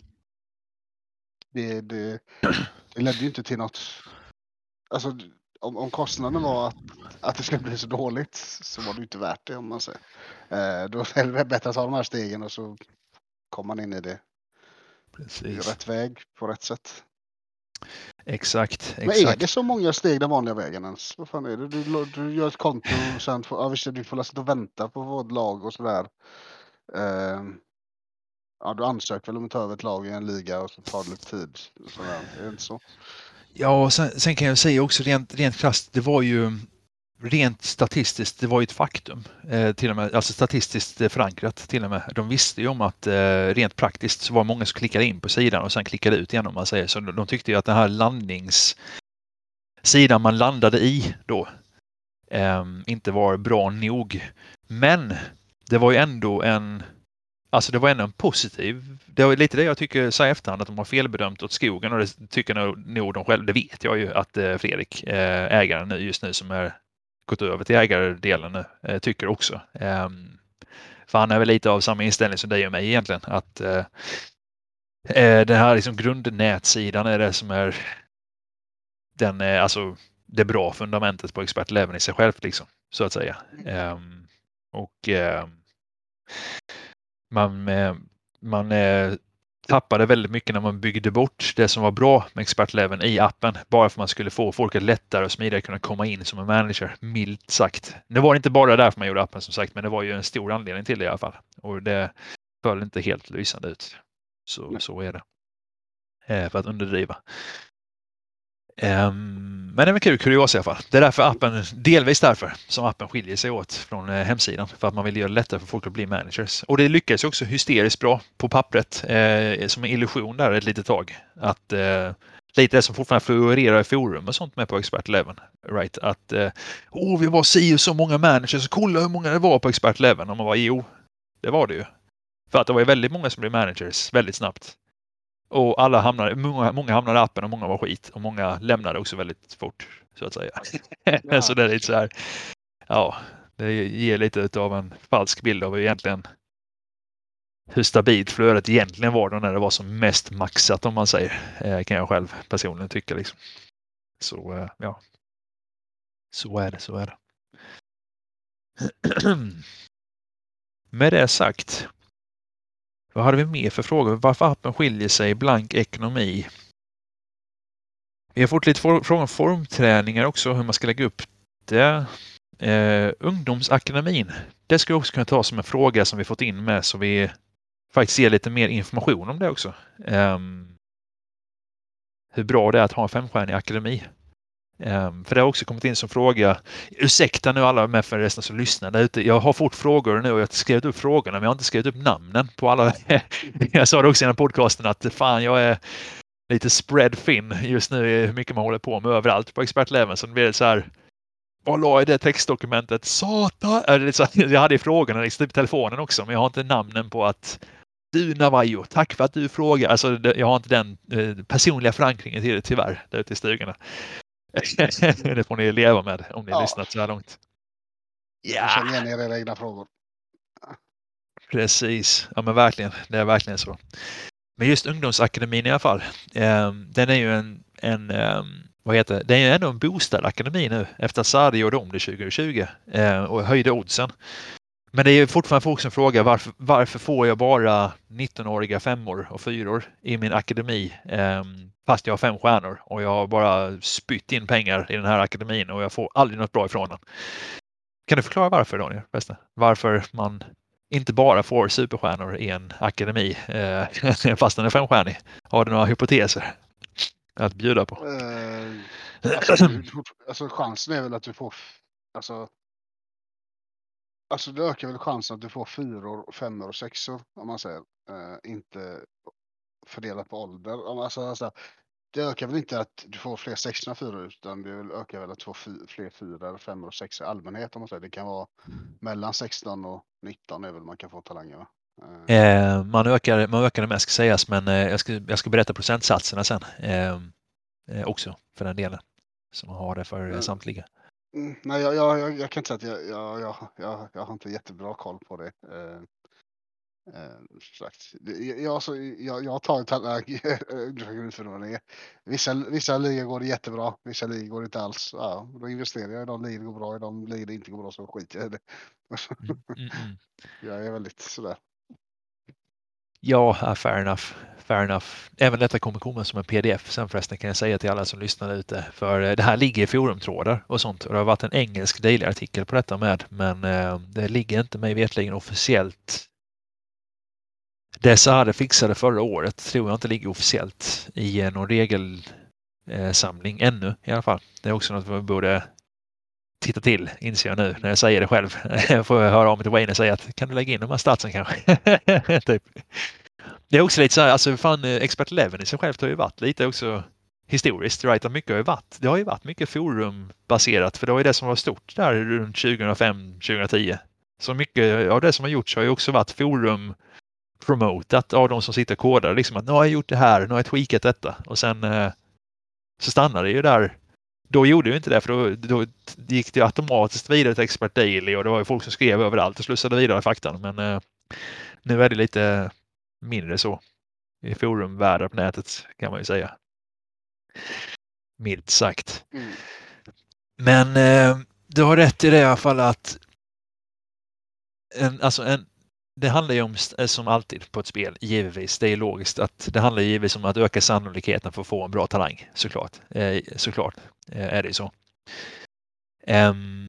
det, det, det ledde ju inte till något. Alltså, om, om kostnaden var att, att det skulle bli så dåligt så var det inte värt det om man säger. Eh, då är det bättre att ta de här stegen och så kommer man in i det i Precis. rätt väg på rätt sätt. Exakt. Men är exakt. det så många steg den vanliga vägen ens? Vad fan är det? Du, du gör ett konto och sen får, ja, visst, du får sitta och vänta på vårt lag och sådär. Ehm, ja, du ansöker väl om att ta över ett lag i en liga och så tar det lite tid. och Sådär. Är det inte så? Ja, och sen, sen kan jag säga också rent, rent krasst, det var ju rent statistiskt, det var ju ett faktum. Eh, till och med, alltså statistiskt förankrat till och med. De visste ju om att eh, rent praktiskt så var det många som klickade in på sidan och sen klickade ut igen om man säger så. De, de tyckte ju att den här landningssidan man landade i då eh, inte var bra nog. Men det var ju ändå en Alltså det var ändå en positiv. Det var lite det jag tycker så här i efterhand att de har felbedömt åt skogen och det tycker nog, nog de själva. Det vet jag ju att eh, Fredrik, eh, ägaren nu just nu som är gått över till ägardelen nu, eh, tycker också. Ehm, för han är väl lite av samma inställning som dig och mig egentligen. Att den här liksom grundnätsidan är det som är den, alltså det bra fundamentet på expertleveln i sig själv liksom, så att säga. Ehm, och ehm, man, eh, man eh, tappade väldigt mycket när man byggde bort det som var bra med expertleveln i appen. Bara för att man skulle få folk att lättare och smidigare kunna komma in som en manager, milt sagt. Nu var det inte bara därför man gjorde appen som sagt, men det var ju en stor anledning till det i alla fall. Och det föll inte helt lysande ut. Så, Nej. så är det. Eh, för att underdriva. Ehm, men det är väl kul, kuriosa i alla fall. Det är därför appen, delvis därför, som appen skiljer sig åt från eh, hemsidan. För att man vill göra det lättare för folk att bli managers. Och det lyckades ju också hysteriskt bra på pappret, eh, som en illusion där ett litet tag. Att eh, lite det som fortfarande florerar i forum och sånt med på Expert 11. Right? Att eh, oh, vi var si och så många managers, kolla hur många det var på Expert 11. Och man var jo, det var det ju. För att det var ju väldigt många som blev managers väldigt snabbt. Och alla hamnade, många, många hamnade i appen och många var skit. Och många lämnade också väldigt fort, så att säga. <laughs> Ja. <laughs> så det är lite så här, ja, det ger lite av en falsk bild av hur egentligen hur stabilt flödet egentligen var då när det var som mest maxat om man säger. Eh, kan jag själv personligen tycka liksom. Så eh, ja. Så är det, så är det. <clears throat> Med det sagt. Vad hade vi mer för frågor? Varför appen skiljer sig blank ekonomi? Vi har fått lite frågor om formträningar också, hur man ska lägga upp det. Eh, ungdomsakademin. Det skulle också kunna ta som en fråga som vi fått in med så vi faktiskt ger lite mer information om det också. Eh, hur bra det är att ha en femstjärnig akademi. Ehm, för det har också kommit in som fråga. Ursäkta nu alla med för resten som lyssnar där ute. Jag har fått frågor nu och jag har skrivit upp frågorna men jag har inte skrivit upp namnen på alla. <laughs> jag sa det också i den här podcasten att fan jag är lite spread thin just nu i hur mycket man håller på med överallt på Expertleven. Så det blir det så här. Vad la i det textdokumentet? Satan! <laughs> Jag hade i frågorna liksom, typ telefonen också men jag har inte namnen på att du Navajo, tack för att du frågar. Alltså, jag har inte den eh, personliga förankringen till det tyvärr, där ute i stugorna. <laughs> det får ni leva med om ni har Ja. lyssnat så här långt. Ja. Känn igen era egna frågor. Precis, ja men verkligen. Det är verkligen så. Men just ungdomsakademin i alla fall. Eh, den är ju en, en eh, vad heter det? Det är ju ändå en boostad akademi nu efter att Sarri gjorde om det 2020 eh, och höjde oddsen. Men det är fortfarande folk som frågar varför, varför får jag bara 19-åriga femmor och fyror i min akademi eh, fast jag har fem stjärnor och jag har bara spytt in pengar i den här akademin och jag får aldrig något bra ifrån den. Kan du förklara varför Daniel? Bästa? Varför man inte bara får superstjärnor i en akademi eh, <laughs> fast den är femstjärnig? Har du några hypoteser att bjuda på? Eh, alltså, alltså chansen är väl att du får, alltså. Alltså det ökar väl chansen att du får fyror, femmor och sexor om man säger. Eh, inte fördelat på ålder. Alltså, alltså, det ökar väl inte att du får fler sexor än fyror utan det ökar väl att du får fler fyror, femmor och sexor i allmänhet om man säger. Det kan vara mellan 16 och 19 är väl man kan få talanger. va? Eh, Eh, man, ökar, man ökar det mest ska sägas men eh, jag, ska, jag ska berätta procentsatserna sen eh, eh, också för den delen. Så man har det för Mm. samtliga. Mm, nej, jag, jag, jag, jag kan inte säga att jag, jag, jag, jag, jag har inte jättebra koll på det. Eh, eh, sagt. Jag, så, jag, jag för vad det är. Vissa, vissa ligor går det jättebra, vissa ligor går det inte alls. Ja, då investerar jag i de ligor går bra, i de ligor inte går bra så skiter jag i det. Mm, mm, mm. <laughs> Jag är väldigt sådär. Ja, fair enough. Fair enough. Även detta kommer komma som en pdf sen förresten kan jag säga till alla som lyssnar ute. För eh, det här ligger i forumtrådar och sånt. Och det har varit en engelsk daily-artikel på detta med. Men eh, det ligger inte mig vetligen officiellt. Det Sade fixade förra året tror jag inte ligger officiellt i eh, någon regelsamling ännu i alla fall. Det är också något vi borde titta till, inser jag nu när jag säger det själv. <laughs> Jag får höra av mig till Wayne och säga att kan du lägga in de här statsen kanske? <laughs> typ. Det är också lite så här, alltså fan eh, Expert Leven i sig självt har ju varit lite också historiskt, right? Att mycket har ju varit, det har ju varit mycket forumbaserat för det var ju det som var stort där runt 2005-2010. Så mycket av det som har gjorts har ju också varit forum promotat av de som sitter och kodar. Liksom att nu har jag gjort det här, nu har jag tweakat detta och sen eh, så stannar det ju där. Då gjorde ju inte det för då, då gick det automatiskt vidare till Expert Daily och det var ju folk som skrev överallt och slussade vidare faktan. Men eh, nu är det lite mindre så i forumvärldar på nätet kan man ju säga. Milt sagt. Mm. Men eh, du har rätt i det i alla fall att en, alltså en, det handlar ju om, eh, som alltid på ett spel, givetvis, det är logiskt att det handlar givetvis om att öka sannolikheten för att få en bra talang, såklart. Eh, såklart eh, är det ju så. Um,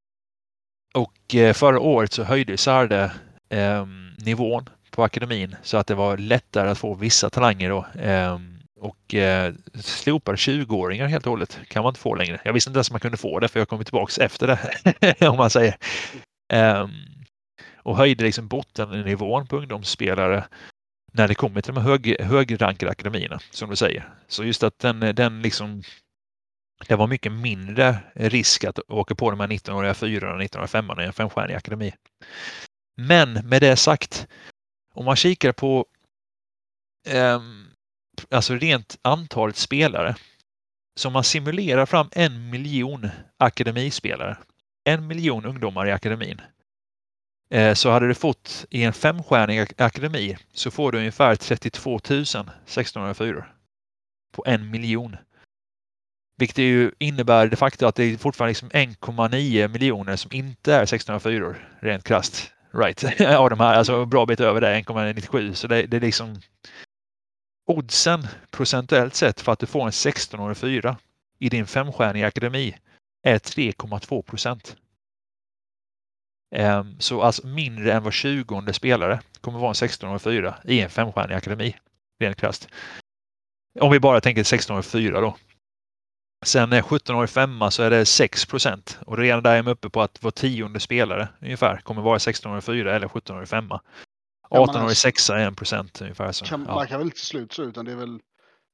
och eh, förra året så höjde Sarde ehm, nivån på akademin så att det var lättare att få vissa talanger då. Ehm, och eh, slopade 20-åringar helt och hållet kan man inte få längre. Jag visste inte ens att man kunde få det för jag kom tillbaks efter det, <laughs> om man säger. Och höjde liksom bottennivån på ungdomsspelare när det kommer till de hög, högrankade akademierna, som du säger. Så just att den, den liksom det var mycket mindre risk att åka på de här 19-åriga 4 och 19-åriga 5 i en femstjärnig akademi. Men med det sagt, om man kikar på eh, alltså rent antalet spelare. Så om man simulerar fram en miljon akademispelare, en miljon ungdomar i akademin. Eh, så hade du fått i en femstjärnig akademi så får du ungefär 32 000 1604 på en miljon. Vilket ju innebär de facto att det är fortfarande liksom 1,9 miljoner som inte är 1604 rent krasst. Right. <laughs> Av de här, alltså bra bit över det, 1,97. Så det, det är liksom oddsen procentuellt sett för att du får en 1604 i din femstjärniga akademi är 3,2 procent. Ehm, Så alltså mindre än var 20 spelare kommer vara en 16 4 i en femstjärnig akademi. Rent krasst. Om vi bara tänker 16 4 då. Sen är 17 år femma så är det 6 procent och redan där är man uppe på att var tionde spelare ungefär kommer vara 16 år 4 eller 17 år femma. man 18 år alltså- sexa är 1 procent ungefär. Så, Kan, ja. Man kan väl inte till slut så utan det är väl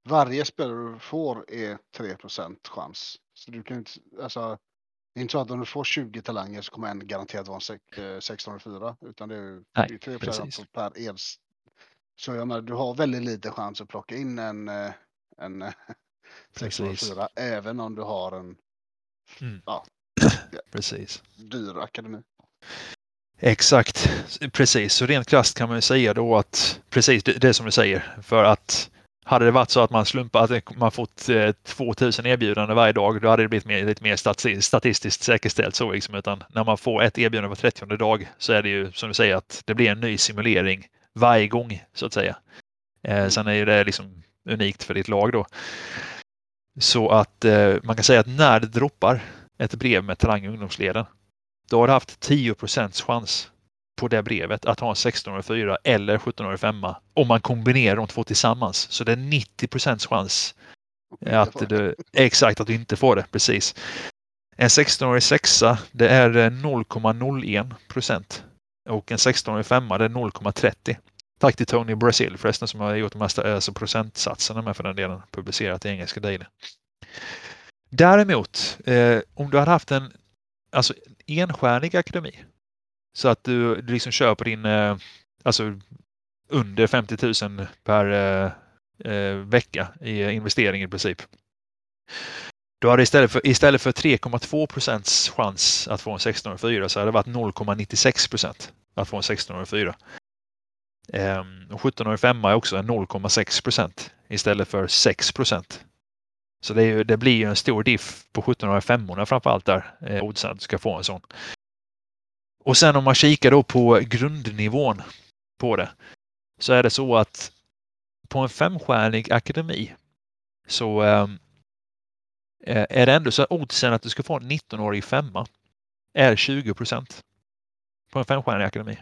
varje spelare du får är 3% chans. Så du kan inte, alltså, det är inte så att om du får 20 talanger så kommer en garanterat vara en sek- eh, 1604 utan det är ju Nej, det är 3 precis. per els. Så jag menar, du har väldigt lite chans att plocka in en, eh, en eh, <laughs> Precis. 1604 även om du har en <clears throat> Precis. dyr akademi. Exakt, precis. Så rent krasst kan man ju säga då att precis det, det som du säger. För att Hade det varit så att man slumpat, att man fått eh, 2000 erbjudanden varje dag, då hade det blivit mer, lite mer stati- statistiskt säkerställt så liksom. Utan när man får ett erbjudande var 30 dag så är det ju som du säger att det blir en ny simulering varje gång så att säga. Eh, sen är ju det liksom unikt för ditt lag då. Så att eh, man kan säga att när det droppar ett brev med Talang i ungdomsleden, då har du haft 10% chans på det brevet att ha en 16-årig 4 eller 17-årig 5 om man kombinerar de två tillsammans. Så det är 90 chans att du, exakt att du inte får det, precis. En 16-årig 6 det är 0,01 procent och en 16-årig 5 det är 0,30. Tack till Tony Brazil förresten som har gjort de här alltså procentsatserna med för den delen publicerat i engelska Daily. Däremot, eh, om du hade haft en alltså, enstjärnig akademi så att du, du liksom kör på din, eh, alltså under 50 000 per eh, eh, vecka i investering i princip. Du hade istället för, istället för 3,2 procents chans att få en 16 4 så hade det varit 0,96 procent att få en 16 4. Ehm, och 17 5 är också 0,6 procent istället för 6 procent. Så det, är, det, blir ju en stor diff på 17 5 framför allt där, eh, oddsen att du ska få en sån. Och sen om man kikar då på grundnivån på det så är det så att på en femstjärnig akademi så ehm, eh, är det ändå så att oddsen att du ska få en 19-årig femma är 20 procent på en femstjärnig akademi.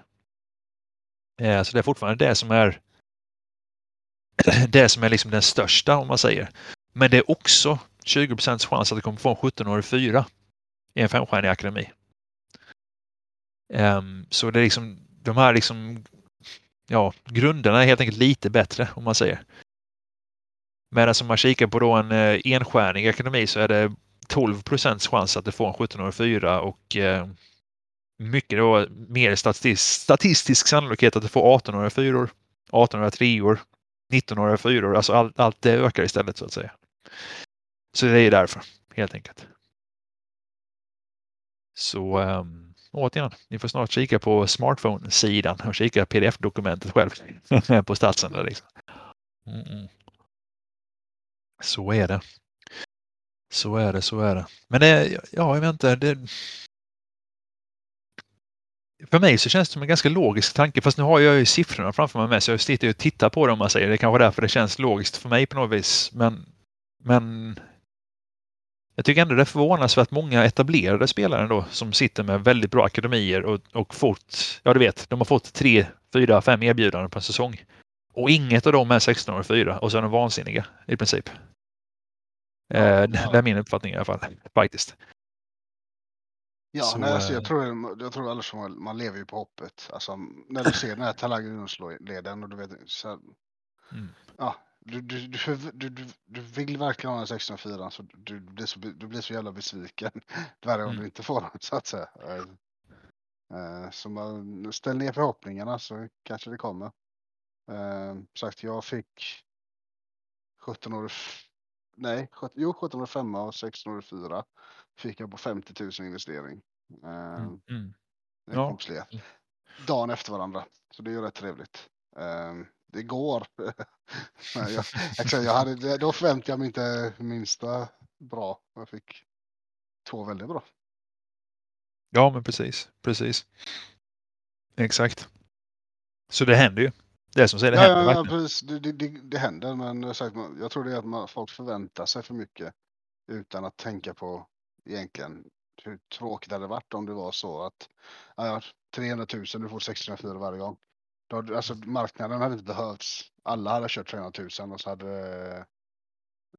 Eh, så det är fortfarande det som är <clears throat> det som är liksom den största om man säger. Men det är också 20 procents chans att du kommer få en 17-årig fyra i en femstjärnig akademi. Um, så det är liksom de här liksom ja, grunderna är helt enkelt lite bättre om man säger. Medan om man kikar på då en eh, enstjärnig akademi så är det 12 procents chans att du får en 17-årig fyra och eh, mycket då mer statistisk, statistisk sannolikhet att du får 18-åriga fyror, 18-åriga 19-åriga fyror. Alltså allt, allt det ökar istället så att säga. Så det är därför helt enkelt. Så um, återigen, ni får snart kika på smartphone-sidan och kika pdf-dokumentet själv <laughs> på statsen. Där liksom. Mm. Så är det. Så är det, så är det. Men det, ja, jag vet inte. Det, för mig så känns det som en ganska logisk tanke, fast nu har jag ju siffrorna framför mig med så jag sitter och tittar på dem man säger. Det är kanske därför det känns logiskt för mig på något vis. Men, men jag tycker ändå det är förvånansvärt många etablerade spelare då som sitter med väldigt bra akademier och, och fått, ja du vet, de har fått tre, fyra, fem erbjudanden på en säsong. Och inget av dem är 16 år och 4 och så är de vansinniga i princip. Ja, eh, ja. Det är min uppfattning i alla fall, faktiskt. Ja, så, nej, alltså, jag, tror, jag tror alldeles man, man lever ju på hoppet. Alltså, när du ser den här talangen och du vet, så, mm. ja, du, du, du, du, du vill verkligen ha en 16-4 så du, blir så du blir så jävla besviken <laughs> varje gång mm. du inte får den så att säga. Uh, så man, ställ ner förhoppningarna så kanske det kommer. Uh, sagt, jag fick 17 år, nej, 17, jo 17 år 5 och 16 år 4 fick jag på 50 000 investering. Uh, mm. Mm. Ja. Dagen efter varandra, så det är ju rätt trevligt. Uh, det går. <laughs> jag, jag hade, då förväntade jag mig inte minsta bra. Jag fick två väldigt bra. Ja, men precis, precis. Exakt. Så det händer ju. Det är som säger, det ja, händer. Ja, precis. Det, det, det, det, händer, men jag tror det är att man, folk förväntar sig för mycket utan att tänka på egentligen hur tråkigt det hade varit om det var så att ja, 300 000, du får 604 varje gång. Då, alltså marknaden hade inte behövts. Alla hade kört 300 000 och så hade,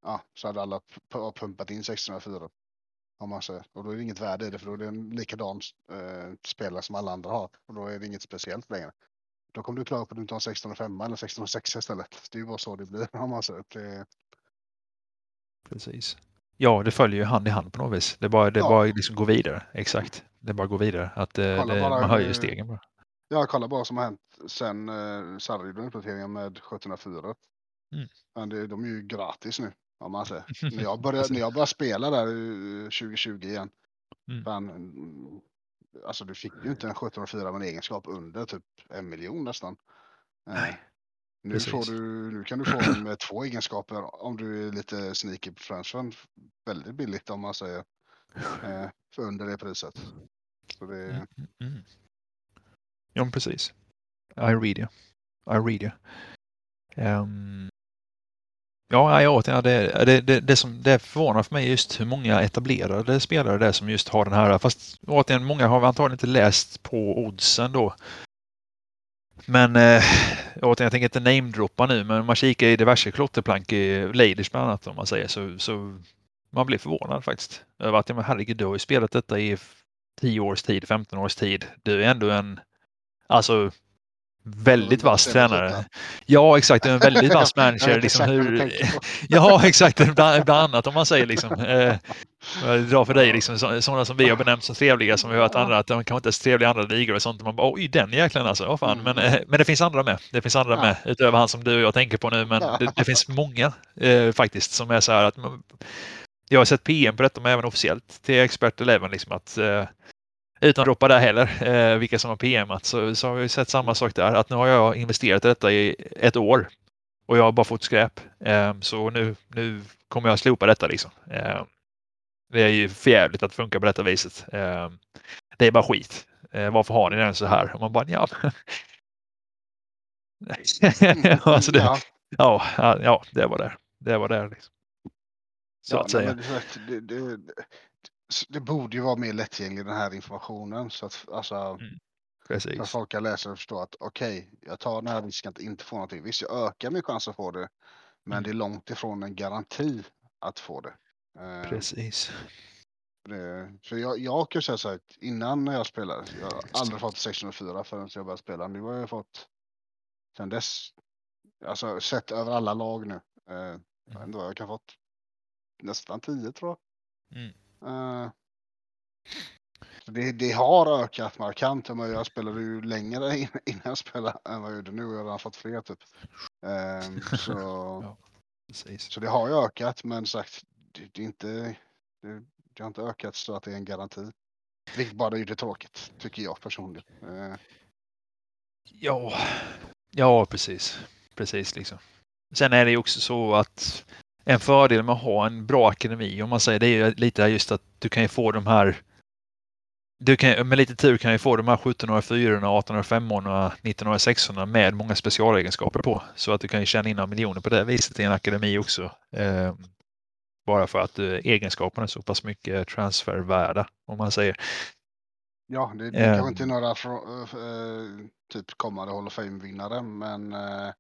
ja, så hade alla pumpat in 604. Om man säger. Och då är det inget värde i det för då är det en likadan eh, spelare som alla andra har. Och då är det inget speciellt längre. Då kommer du klara på att du inte har 1605 eller 1606 istället. Det är ju bara så det blir <laughs> om man säger. Det... Precis. Ja, det följer ju hand i hand på något vis. Det är bara, det ja. bara liksom gå vidare. Exakt. Det är bara att gå vidare. Att eh, det, man höjer stegen bara. Ja, kolla bara vad som har hänt sen eh, Sarri gjorde uppdateringen med 1704. Mm. Men det, de är ju gratis nu, om man säger. <laughs> när, jag började, när jag började spela där 2020 igen. Mm. Men, alltså du fick ju inte en 1704 med en egenskap under typ en miljon nästan. Eh, Nej. Nu, får du, nu kan du få den med två egenskaper om du är lite sneaky på transfern. Väldigt billigt om man säger. Eh, för under det priset. Så det, Mm, mm, mm. Ja, men precis. I read you. I read you. Ehm, ja, nej, återigen, det, det, det, det, som, det förvånar för mig just hur många etablerade spelare det är som just har den här. Fast återigen, många har antagligen inte läst på oddsen då. Men eh, återigen, jag tänker inte namedroppa nu, men om man kikar i diverse klotterplank i Ladies bland annat om man säger så, så man blir förvånad faktiskt. Över att, ja, men herregud, du har ju spelat detta i 10 års tid, 15 års tid. Du är ändå en, alltså väldigt vass tränare. Ja, exakt. En väldigt vass <laughs> manager. Liksom hur, <laughs> ja, exakt. Bland, annat om man säger liksom. Eh, drar för dig liksom så- sådana som vi har benämnt som trevliga som vi hört andra att de kanske inte är så trevliga i andra ligor och sånt. Man bara oj, den jäkeln alltså. Åh, fan. Men, eh, men det finns andra med. Det finns andra med utöver han som du och jag tänker på nu. Men det, det finns många eh, faktiskt som är så här att man, jag har sett PM på detta, men även officiellt till Expert Eleven liksom att eh, utan att droppa där heller, eh, vilka som har PMat, så, så har vi sett samma sak där. Att nu har jag investerat i detta i ett år och jag har bara fått skräp. Eh, så nu, nu kommer jag slopa detta liksom. Eh, det är ju förjävligt att funka på detta viset. Eh, det är bara skit. Eh, varför har ni den så här? Och man bara, ja. <laughs> alltså det, Ja. ja, ja, det var det. Det var det. Liksom. Så Ja, att säga. men det, det, det, borde ju vara mer lättillgänglig den här informationen så att, alltså, så att Precis. folk kan läsa och förstå att okej, jag tar den här risken att inte få någonting. Visst, jag ökar min chans att få det, men Mm. det är långt ifrån en garanti att få det. Eh, Precis. det för jag, jag kan säga så här, att innan när jag spelade, jag har aldrig fått 604 förrän jag började spela. Nu har jag fått sen dess, alltså sett över alla lag nu. Eh, jag vet inte vad jag kan ha fått. Nästan 10 tror jag. Mm. Eh, det, det har ökat markant. Jag spelade ju längre in- innan jag spelade än vad jag gjorde nu. Jag har redan fått fler typ. Ehm, så, <laughs> Ja. Så det har ju ökat men sagt det, inte det, det har inte ökat så att det är en garanti. Vilket bara det tråkigt tycker jag personligen. Eh, Ja, ja precis. Precis liksom. Sen är det ju också så att en fördel med att ha en bra akademi, om man säger det, är lite just att du kan ju få de här du kan, med lite tur kan ju få de här 1704, 1805, 1906 med många specialegenskaper på. Så att du kan ju tjäna in några miljoner på det viset i en akademi också. Eh, bara för att eh, egenskaperna är så pass mycket transfervärda, om man säger. ja, det, det kanske Ehm. inte är några frå, eh, typ kommande Hall of Fame-vinnare men eh,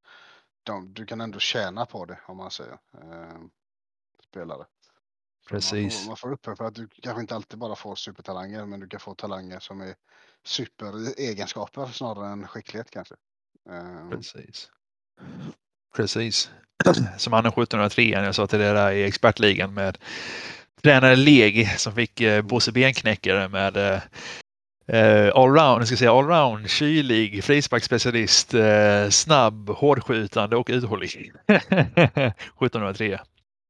de, du kan ändå tjäna på det om man säger. Eh, spelare. Så Man Precis. får, man får upp för att du kanske inte alltid bara får supertalanger men du kan få talanger som är superegenskaper snarare än skicklighet kanske. Eh, Precis. Precis. <clears throat> Som han är 1703, jag sa till det där i expertligan med tränare Legi som fick eh, Bosse Benknäckare med eh, eh, allround, ska säga allround, kylig, frisparksspecialist, eh, snabb, hårdskjutande och uthållig. <laughs> 1703.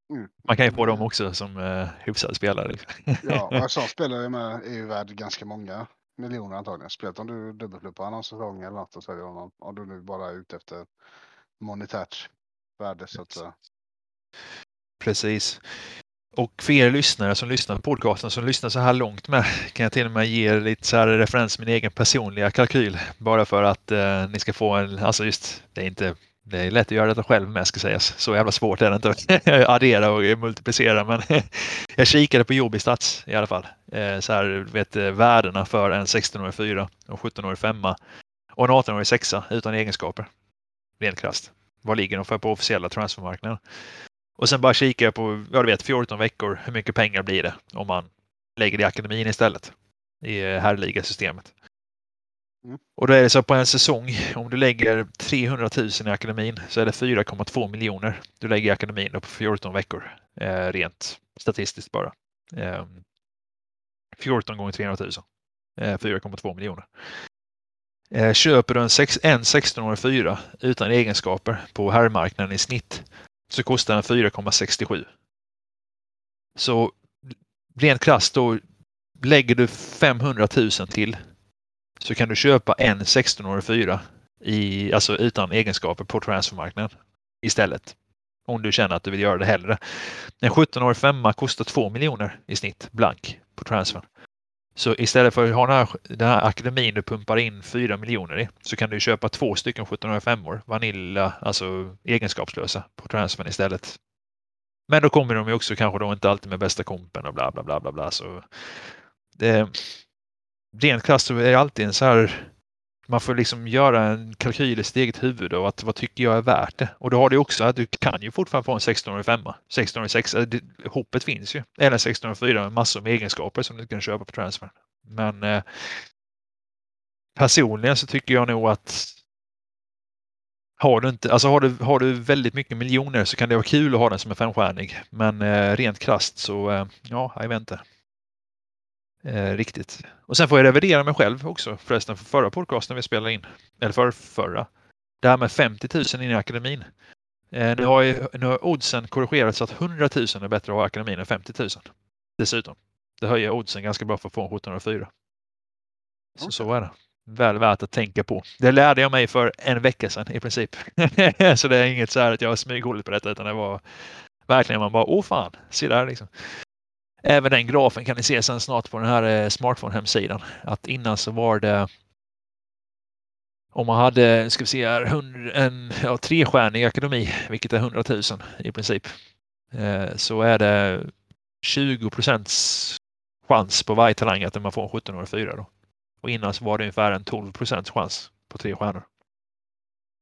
Mm. Man kan ju få dem också som eh, hyfsade spelare. Ja, <laughs> och sån spelare med är ju värd ganska många miljoner antagligen. Speciellt om du dubbelflippar någon säsong eller något och säljer honom. Om du nu bara är ute efter monetärt värde så att säga. Precis. Och för er lyssnare som lyssnar på podcasten, som lyssnar så här långt med, kan jag till och med ge er lite så här referens min egen personliga kalkyl. Bara för att eh, ni ska få en, alltså just, det är inte, det är lätt att göra detta själv med ska sägas. Så jävla svårt är det inte att <laughs> addera och multiplicera. Men <laughs> jag kikade på Jobistats i alla fall. Eh, så här, vet, eh, värdena för en 16-årig och 17-årig femma och en 18-årig sexa utan egenskaper. Rent krasst. Vad ligger de för på officiella transfermarknaden? Och sen bara kika på, ja du vet, 14 veckor, hur mycket pengar blir det om man lägger det i akademin istället? I eh, herrligasystemet. Mm. Och då är det så på en säsong, om du lägger 300 000 i akademin så är det 4,2 miljoner du lägger i akademin på 14 veckor. Eh, rent statistiskt bara. Eh, 14 gånger 300 000. Eh, 4,2 miljoner. Eh, köper du en, sex, en 16-årig fyra utan egenskaper på herrmarknaden i snitt så kostar den 4,67. Så rent krasst då lägger du 500 000 till så kan du köpa en 16-årig fyra i, alltså utan egenskaper på transfermarknaden istället. Om du känner att du vill göra det hellre. En 17-årig femma kostar 2 miljoner i snitt blank på transfern. Så istället för att ha den här, den här akademin du pumpar in 4 miljoner i så kan du köpa två stycken 1705 Vanilla, alltså egenskapslösa på transfern istället. Men då kommer de ju också kanske då inte alltid med bästa kompen och bla bla bla bla bla. Så det, rent krasst så är det alltid en så här man får liksom göra en kalkyl i sitt eget huvud och att vad tycker jag är värt det? Och då har du också att du kan ju fortfarande få en 16-årig femma, 16-årig. Eh, hoppet finns ju. Eller 16-årig med massor med egenskaper som du kan köpa på transfer. Men eh, personligen så tycker jag nog att har du, inte, alltså har, du, har du väldigt mycket miljoner så kan det vara kul att ha den som en femstjärnig. Men eh, rent krast så, eh, ja, jag vet inte. Eh, riktigt. Och sen får jag revidera mig själv också förresten för förra podcasten vi spelade in. Eller för förra. Det här med 50 000 in i akademin. Eh, nu, har ju, nu har oddsen korrigerats så att 100 000 är bättre att ha akademin än 50 000. Dessutom. Det höjer oddsen ganska bra för att få en 1704. Så, okay. så är det. Väl värt att tänka på. Det lärde jag mig för en vecka sedan i princip. <laughs> så det är inget så här att jag har smyghållit på detta utan det var verkligen man bara åh fan, se där liksom. Även den grafen kan ni se sen snart på den här eh, smartphone-hemsidan. Att innan så var det om man hade, ska vi se här, 100, en ja, trestjärnig akademi, vilket är 100 000 i princip, eh, så är det 20 procents chans på varje talang att man får en 1704 då. Och innan så var det ungefär en 12 procents chans på tre stjärnor.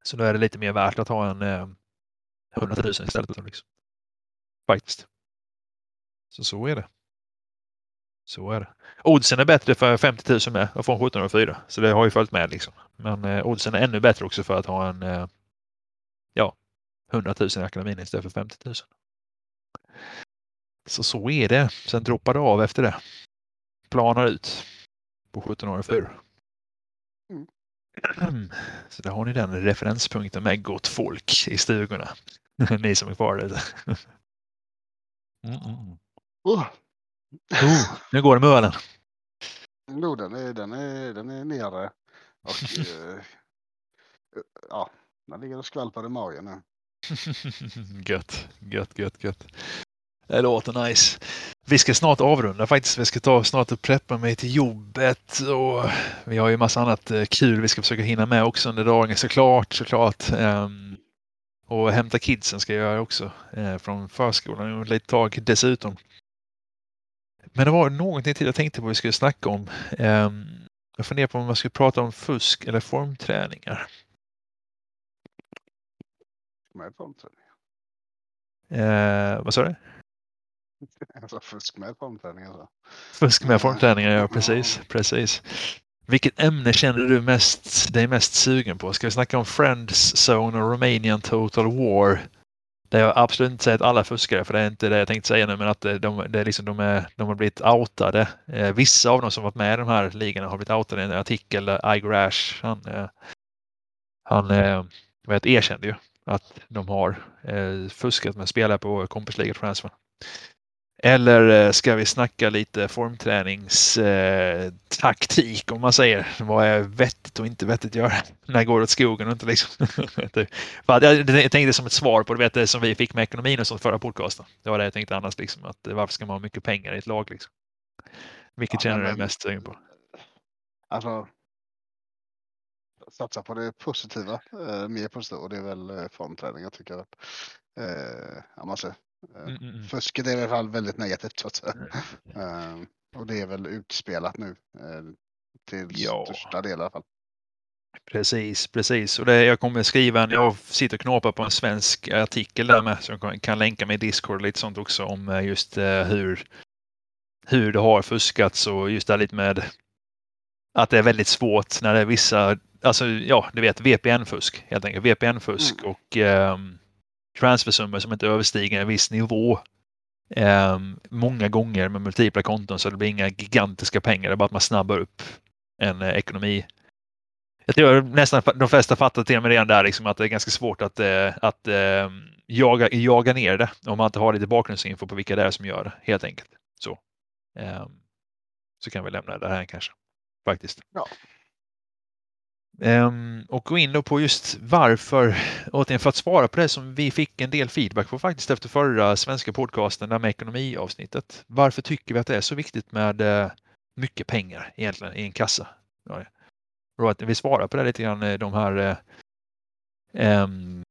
Så nu är det lite mer värt att ha en eh, 100 000 istället. Liksom. Faktiskt. Så så är det. Så är det. Oddsen är bättre för 50 000 med att få en 1704. Så det har ju följt med liksom. Men eh, oddsen är ännu bättre också för att ha en eh, ja, 100 000 i akademin istället för 50 000. Så så är det. Sen droppar det av efter det. Planar ut på 1704. Mm. <clears throat> Så där har ni den referenspunkten med gott folk i stugorna. <laughs> ni som är kvar där. <laughs> Mm, mm. Oh. Oh, nu går det med ölen. Jo, den är, den är, den är nere. Och, uh, <laughs> ja, den ligger och skvalpar i magen nu. gött, gött, gött, gött. Det låter nice. Vi ska snart avrunda faktiskt. Vi ska ta snart och preppa mig till jobbet och vi har ju massa annat eh, kul vi ska försöka hinna med också under dagen såklart, såklart. Um, och hämta kidsen ska jag göra också eh, från förskolan ett litet tag dessutom. Men det var någonting till jag tänkte på vi skulle snacka om. Um, jag funderar på om man skulle prata om fusk eller formträningar. Med formträningar? Eh, vad sa du? <laughs> Alltså fusk med formträningar. Så. Fusk med formträningar, ja precis. precis. Vilket ämne känner du mest, dig mest sugen på? Ska vi snacka om Friends Zone och Romanian Total War? Det jag absolut inte säger att alla fuskare, för det är inte det jag tänkte säga nu, men att de, det är liksom, de, är, de har blivit outade. Eh, vissa av dem som varit med i de här ligorna har blivit outade i en artikel där Igor han, eh, han eh, vet, erkände ju att de har eh, fuskat med spelare på kompisliga transfer. Eller eh, ska vi snacka lite formträningstaktik om man säger. Vad är vettigt och inte vettigt att göra? <laughs> När går det åt skogen och inte liksom. <laughs> jag tänkte som ett svar på det som vi fick med ekonomin och sånt förra podcasten. Det var det jag tänkte annars liksom att varför ska man ha mycket pengar i ett lag liksom? Vilket ja, känner du dig mest sugen på? Alltså. Satsa på det positiva, eh, mer positivt och det är väl eh, formträning jag tycker att eh, jag måste Mm, mm, mm. Fusket är i alla fall väldigt negativt så att säga. Mm. och det är väl utspelat nu eh, till ja. största del i alla fall. Precis, precis. Och det, jag kommer skriva en, jag sitter och knåpar på en svensk artikel där med som kan, länka med i Discord och lite sånt också om eh, just hur, hur det har fuskats och just det lite med att det är väldigt svårt när det är vissa, alltså ja, du vet VPN-fusk helt enkelt. VPN-fusk mm. och um, transfersummor som inte överstiger en viss nivå eh, många gånger med multipla konton så det blir inga gigantiska pengar. Det är bara att man snabbar upp en eh, ekonomi. Jag tror nästan de flesta fattar till och med redan där liksom att det är ganska svårt att, eh, att ehm, jaga, jaga ner det om man inte har lite bakgrundsinfo på vilka det är som gör det helt enkelt. Så, ehm, så kan vi lämna det här kanske faktiskt. Ja. Ehm, och gå in då på just varför, återigen för att svara på det som vi fick en del feedback på faktiskt efter förra svenska podcasten där med ekonomiavsnittet. Varför tycker vi att det är så viktigt med eh, mycket pengar egentligen i en kassa? Ja, och att vi svarar på det lite grann, eh, de här eh, ehm,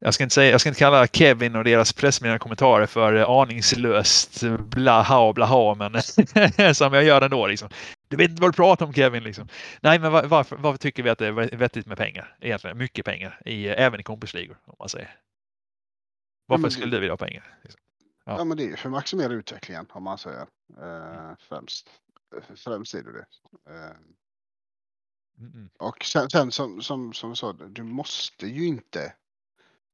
jag ska, inte säga, jag ska inte kalla Kevin och deras pressmeddelande kommentarer för eh, aningslöst blaha och blaha, men <laughs> som jag gör ändå. Liksom. Du vet inte vad du pratar om Kevin. Liksom. Nej, men var, varför, varför, tycker vi att det är vettigt med pengar? Egentligen mycket pengar, i, även i kompisligor om man säger. Varför men- skulle du vilja ha pengar? Liksom? Ja. Ja. men det är för att maximera utvecklingen om man säger. Eh, främst. Främst är det det. Eh, Mm, mm. och sen, sen som, som, som sa, du måste ju inte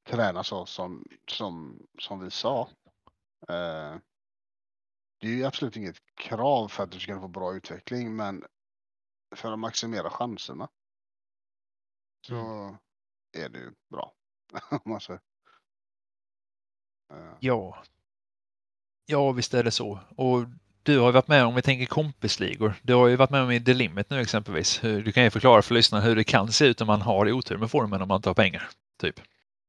träna så som, som, som vi sa. Eh, det är ju absolut inget krav för att du ska få bra utveckling, men för att maximera chanserna så är det ju bra. <laughs> Eh, Ja. Ja, visst är det så. Och du har ju varit med om vi tänker kompisligor. Du har ju varit med om i The Limit nu exempelvis. Du kan ju förklara för lyssnarna hur det kan se ut om man har otur med formen om man inte har pengar. Typ.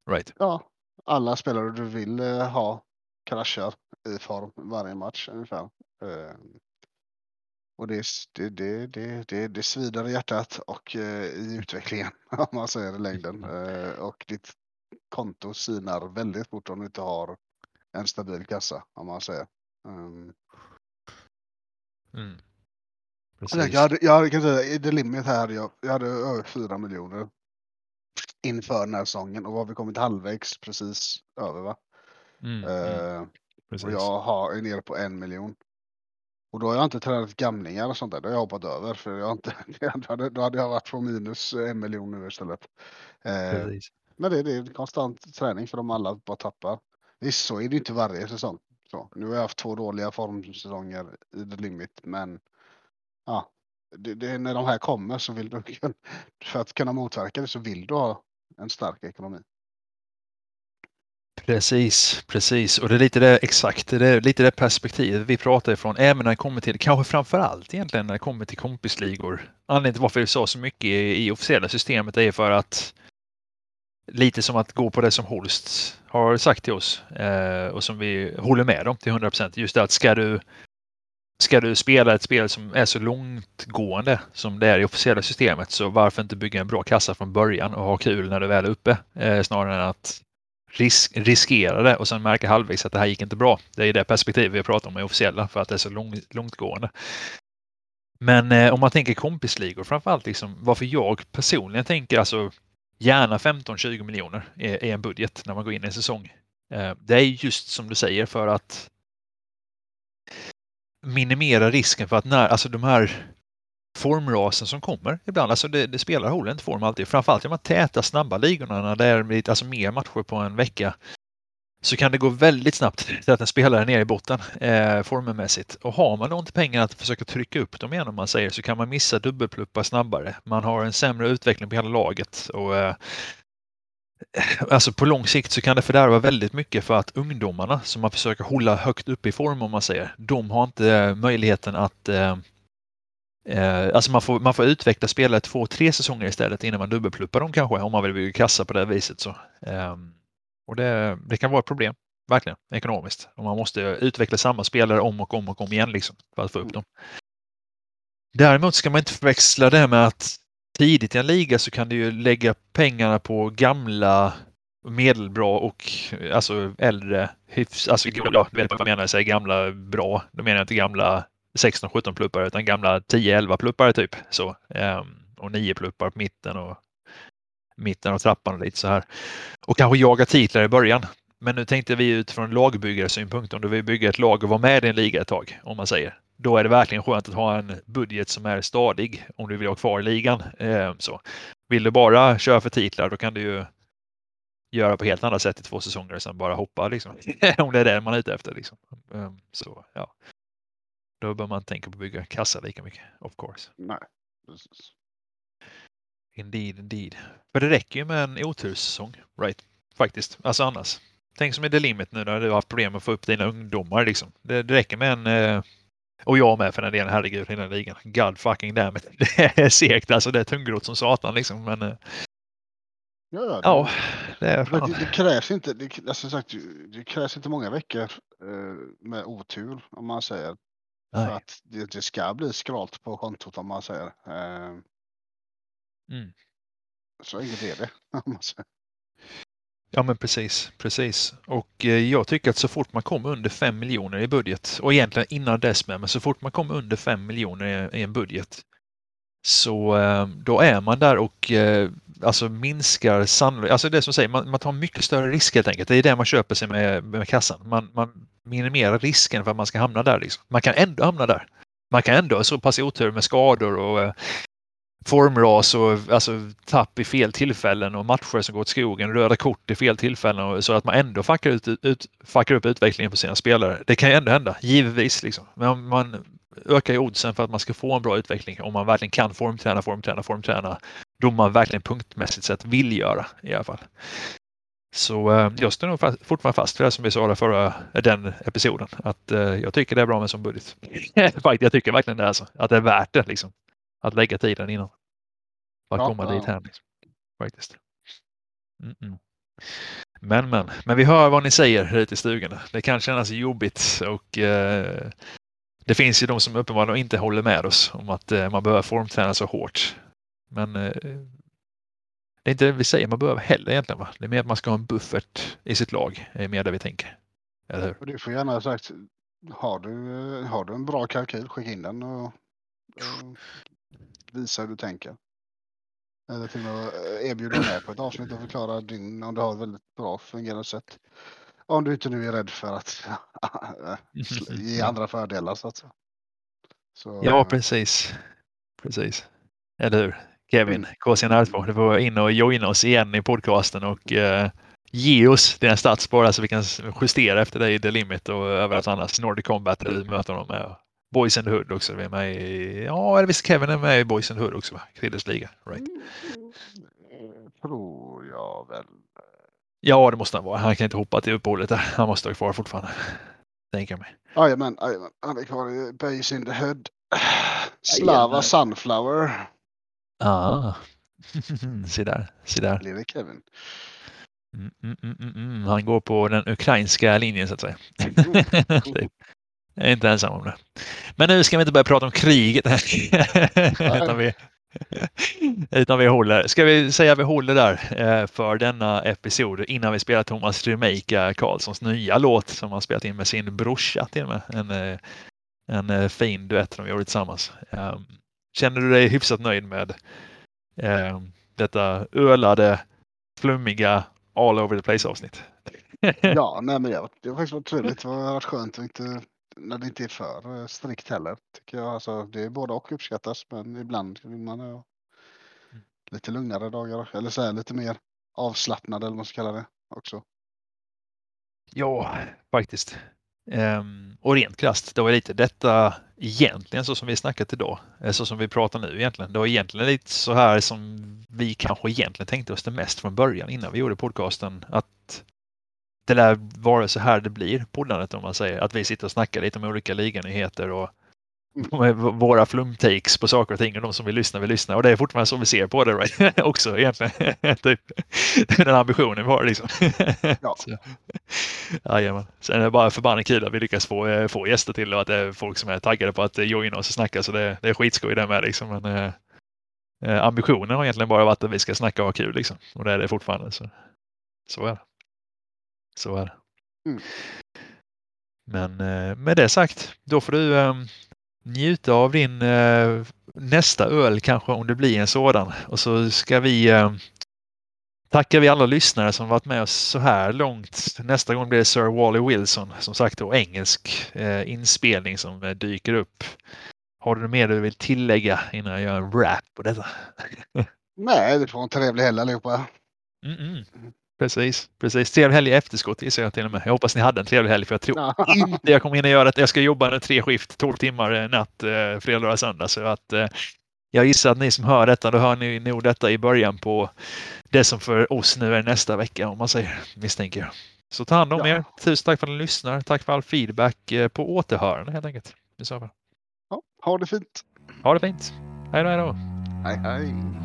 Right. Ja, alla spelare du vill eh, ha kraschar i form varje match ungefär. Eh, och det, det, det, det, det, det svider i hjärtat och eh, i utvecklingen <laughs> om man säger i längden. Eh, och ditt konto sinar väldigt fort om du inte har en stabil kassa om man säger. Um, Mm. jag, Precis. hade, jag hade, kan säga, i The Limit här, jag, jag hade över 4 miljoner inför den här säsongen och har vi kommit halvvägs precis över va? Mm, mm, Eh. Och jag har, är nere på en miljon. Och då har jag inte tränat gamlingar och sånt där. Det har jag hoppat över. För jag inte, <laughs> då, hade, då hade jag varit på minus en miljon nu istället. Eh, men det, det är konstant träning för de alla bara tappar. Visst, så är det inte varje säsong. Så, nu har jag haft två dåliga formsäsonger i the limit. Men ja, det, det, när de här kommer så vill du, <laughs> för att kunna motverka det så vill du ha en stark ekonomi. Precis, precis. Och det är lite det exakt, det är lite det perspektivet vi pratar ifrån, även när det kommer till, kanske framför allt egentligen när det kommer till kompisligor. Anledningen till varför vi sa så mycket i, i officiella systemet är för att lite som att gå på det som Holst har sagt till oss eh, och som vi håller med om till 100 procent. Just det att ska du Ska du spela ett spel som är så långtgående som det är i officiella systemet så varför inte bygga en bra kassa från början och ha kul när du väl är uppe eh, snarare än att risk, riskera det och sen märka halvvägs att det här gick inte bra. Det är det perspektiv vi pratar om i officiella för att det är så lång, långtgående. Men eh, om man tänker kompisligor framförallt, liksom, varför jag personligen tänker alltså gärna 15-20 miljoner är, är en budget när man går in i en säsong. Eh, det är just som du säger för att minimera risken för att när, alltså de här formrasen som kommer ibland, alltså det, det spelar roll inte form alltid. Framförallt i de här täta snabba ligorna när det är alltså mer matcher på en vecka så kan det gå väldigt snabbt till att en spelare är nere i botten eh, formelmässigt. Och har man då inte pengar att försöka trycka upp dem igen om man säger så kan man missa dubbelpluppar snabbare. Man har en sämre utveckling på hela laget och eh, Alltså på lång sikt så kan det fördärva väldigt mycket för att ungdomarna som man försöker hålla högt upp i form om man säger, de har inte eh, möjligheten att eh, eh, Alltså man får, man får utveckla spelare två, tre säsonger istället innan man dubbelpluppar dem kanske om man vill bygga kassa på det viset. Så. Ehm, och det, det kan vara ett problem, verkligen, ekonomiskt. Och man måste utveckla samma spelare om och om och om igen liksom, för att få upp dem. Däremot ska man inte förväxla det med att tidigt i en liga så kan du ju lägga pengarna på gamla medelbra och alltså äldre hyfs, alltså gamla, vet vad jag menar, jag säger gamla bra, då menar jag inte gamla 16-17 pluppar utan gamla 10-11 pluppar typ. Så, ehm, och 9 pluppar på mitten och mitten av trappan och lite så här. Och kanske jaga titlar i början. Men nu tänkte vi utifrån lagbyggarsynpunkt om du vill bygga ett lag och vara med i en liga ett tag, om man säger. Då är det verkligen skönt att ha en budget som är stadig om du vill ha kvar i ligan. Ehm, så. Vill du bara köra för titlar då kan du ju göra på helt andra sätt i två säsonger och sen bara hoppa liksom. <laughs> om det är det man är ute efter. Liksom. Ehm, så ja. Då bör man tänka på att bygga kassa lika mycket, of course. Nej, precis. Indeed, indeed. För det räcker ju med en oturssäsong, right? Faktiskt. Alltså annars. Tänk som i The Limit nu när du har haft problem med att få upp dina ungdomar. Liksom. Det, det räcker med en, eh, Och jag med för den delen, herregud, den ligan. God fucking damn it. <laughs> Det är segt alltså, det är tungrot som satan liksom. Men eh, Ja, ja, det, ja, det är fan. det, det krävs inte, det, alltså sagt, det krävs inte många veckor eh, med otur om man säger. För Nej. att det, det ska bli skralt på kontot om man säger. Eh, Mm. Så enkelt är det. <laughs> Ja men precis, precis. Och eh, jag tycker att så fort man kommer under 5 miljoner i budget och egentligen innan dess med, men så fort man kommer under 5 miljoner i, i en budget så eh, då är man där och eh, alltså minskar sannolikt, alltså det som säger, man, man tar mycket större risk helt enkelt. Det är det man köper sig med, med kassan. Man, man minimerar risken för att man ska hamna där. Liksom. Man kan ändå hamna där. Man kan ändå ha så pass otur med skador och eh, formras och alltså, tapp i fel tillfällen och matcher som går åt skogen, röda kort i fel tillfällen och så att man ändå fuckar, ut, ut, fuckar upp utvecklingen på sina spelare. Det kan ju ändå hända, givetvis. Liksom. Men man ökar ju oddsen för att man ska få en bra utveckling om man verkligen kan formträna, formträna, formträna. Då man verkligen punktmässigt sett vill göra i alla fall. Så eh, jag står nog fast, fortfarande fast vid det som vi sa förra den episoden. Att eh, jag tycker det är bra med som budget. <laughs> Jag tycker verkligen det alltså. Att det är värt det liksom. Att lägga tiden innan. För att Ja, komma ja. dit här. Liksom. Faktiskt. Mm-mm. Men men, men vi hör vad ni säger ute i stugorna. Det kan kännas jobbigt och eh, det finns ju de som uppenbarligen inte håller med oss om att eh, man behöver formträna så hårt. Men eh, det är inte det vi säger man behöver heller egentligen. Va? Det är mer att man ska ha en buffert i sitt lag. Det är mer det vi tänker. Eller hur? Och du får gärna ha sagt, har du, eh, har du en bra kalkyl, skicka in den och, och visa hur du tänker. Eller till och med erbjuda med på ett avsnitt och förklara din, om du har ett väldigt bra fungerande sätt. Om du inte nu är rädd för att <laughs> ge andra fördelar så att säga. Så, Ja, eh, precis. Precis. Eller hur? Kevin, KCNR2, du får in och joina oss igen i podcasten och eh, ge oss dina stats bara så vi kan justera efter dig i The Limit och överallt annars. Nordic Combat där du möter dem med. Boys in the Hood också. Vi är med i, ja, eller visst Kevin är med i Boys the Hood också va? Krilles liga. Right. Mm, Tror jag väl. Ja, det måste han vara. Han kan inte hoppa till uppehållet där. Han måste vara kvar fortfarande. Tänker jag mig. Jajamän, jajamän. Han är kvar i Base in the Hood. Slava. Sunflower. Ah. <laughs> se där, se där. Lille Kevin. Mm, mm, mm, mm, mm. Han går på den ukrainska linjen så att säga. <laughs> Jag är inte ensam om det. Men nu ska vi inte börja prata om kriget här. utan, vi, <laughs> utan vi håller. Ska vi säga att vi håller där eh, för denna episod innan vi spelar Thomas Remake eh, Karlssons nya låt som han spelat in med sin brorsa till och med. En, eh, en fin duett de gjorde tillsammans. Ehm, känner du dig hyfsat nöjd med ehm, detta ölade, flummiga, all over the place avsnitt? Ja, nej men det, det har faktiskt varit trevligt. Det har varit skönt att inte, när det inte är för eh, strikt heller. Tycker jag. Alltså, det är både och uppskattas men ibland vill man ha lite lugnare dagar. Eller så här, lite mer avslappnad eller vad man ska kalla det också. Ja, faktiskt. Ehm, och rent krasst, det var lite detta egentligen så som vi snackat idag, eh, så som vi pratar nu egentligen. Det var egentligen lite så här som vi kanske egentligen tänkte oss det mest från början innan vi gjorde podcasten. Att det lär vara så här det blir poddandet om man säger. Att vi sitter och snackar lite om olika liganyheter och v- våra flumtakes på saker och ting och de som vill lyssna vill lyssna. Och det är fortfarande så vi ser på det right? <laughs> också egentligen. <laughs> typ. <laughs> Den ambitionen vi har liksom. Ja. Så. Jajamän. Sen är det bara förbannat kul att vi lyckas få, eh, få gäster till och att det är folk som är taggade på att eh, joina oss och snacka. Så det, det är skitskoj det med liksom. Men, eh, eh, ambitionen har egentligen bara varit att vi ska snacka och ha kul liksom. Och det är det fortfarande. Så, så är det. Så är det. Mm. Men eh, med det sagt, då får du eh, njuta av din eh, nästa öl kanske om det blir en sådan. Och så ska vi eh, tackar vi alla lyssnare som varit med oss så här långt. Nästa gång blir det Sir Wally Wilson, som sagt då engelsk eh, inspelning som dyker upp. Har du något mer du vill tillägga innan jag gör en rap på detta? <laughs> Nej, det får en trevlig helg allihopa. Mm-mm. Precis, precis. Trevlig helg i efterskott gissar jag till och med. Jag hoppas ni hade en trevlig helg för jag tror inte jag kommer hinna göra det. Jag ska jobba nu tre skift, 12 timmar natt, eh, fredag, lördag, söndag. Så att eh, jag gissar att ni som hör detta, då hör ni nog detta i början på det som för oss nu är nästa vecka om man säger, misstänker jag. Så ta hand om Ja. er. Tusen tack för att ni lyssnar. Tack för all feedback eh, på återhörande helt enkelt. Ja, ha det fint. Ha det fint. Hej då, hej då. Hej hej.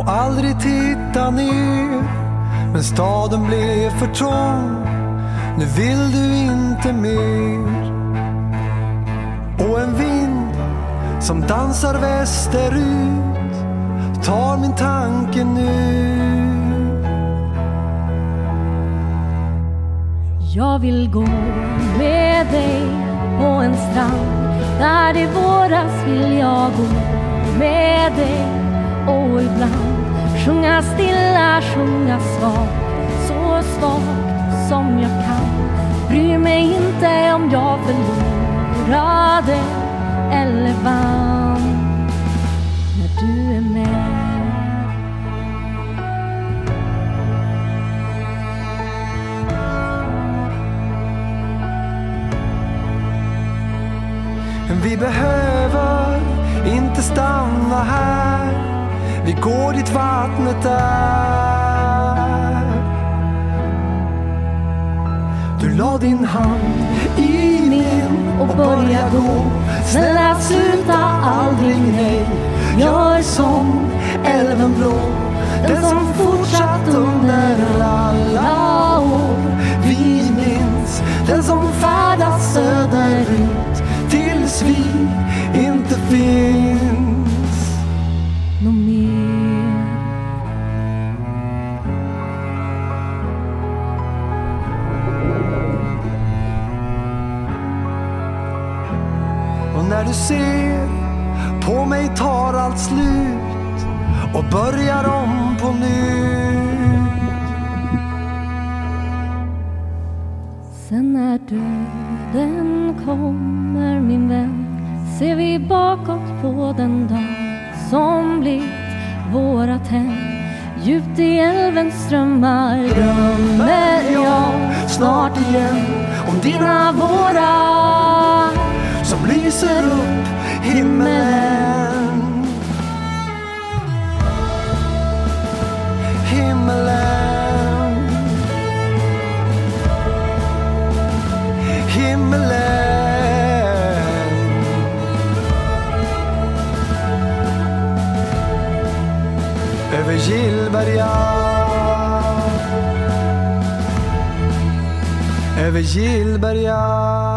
Och aldrig titta ner. Men staden blev för trång, nu vill du inte mer. Och en vind som dansar västerut tar min tanke nu. Jag vill gå med dig på en strand Där det våras vill jag gå med dig och ibland sjunga stilla, sjunga svagt Så svagt som jag kan. Bryr mig inte om jag förlorade eller vann. När du är med. Vi behöver inte stanna här. Vi går dit vattnet är. Du la din hand i min och börja gå. Snälla sluta aldrig nej. Gör som älven blå. Den som fortsatt under alla år. Vi minns den som färdas söderut tills vi inte finns. Du ser på mig tar allt slut och börjar om på nytt. Sen när döden kommer min vän ser vi bakåt på den dag som blivit vårat hem Djupt i älvens strömmar drömmer jag snart igen om dina vårar lyser upp himmelen. Himmelen. Himmelen. Över Gillberga Över Gillberga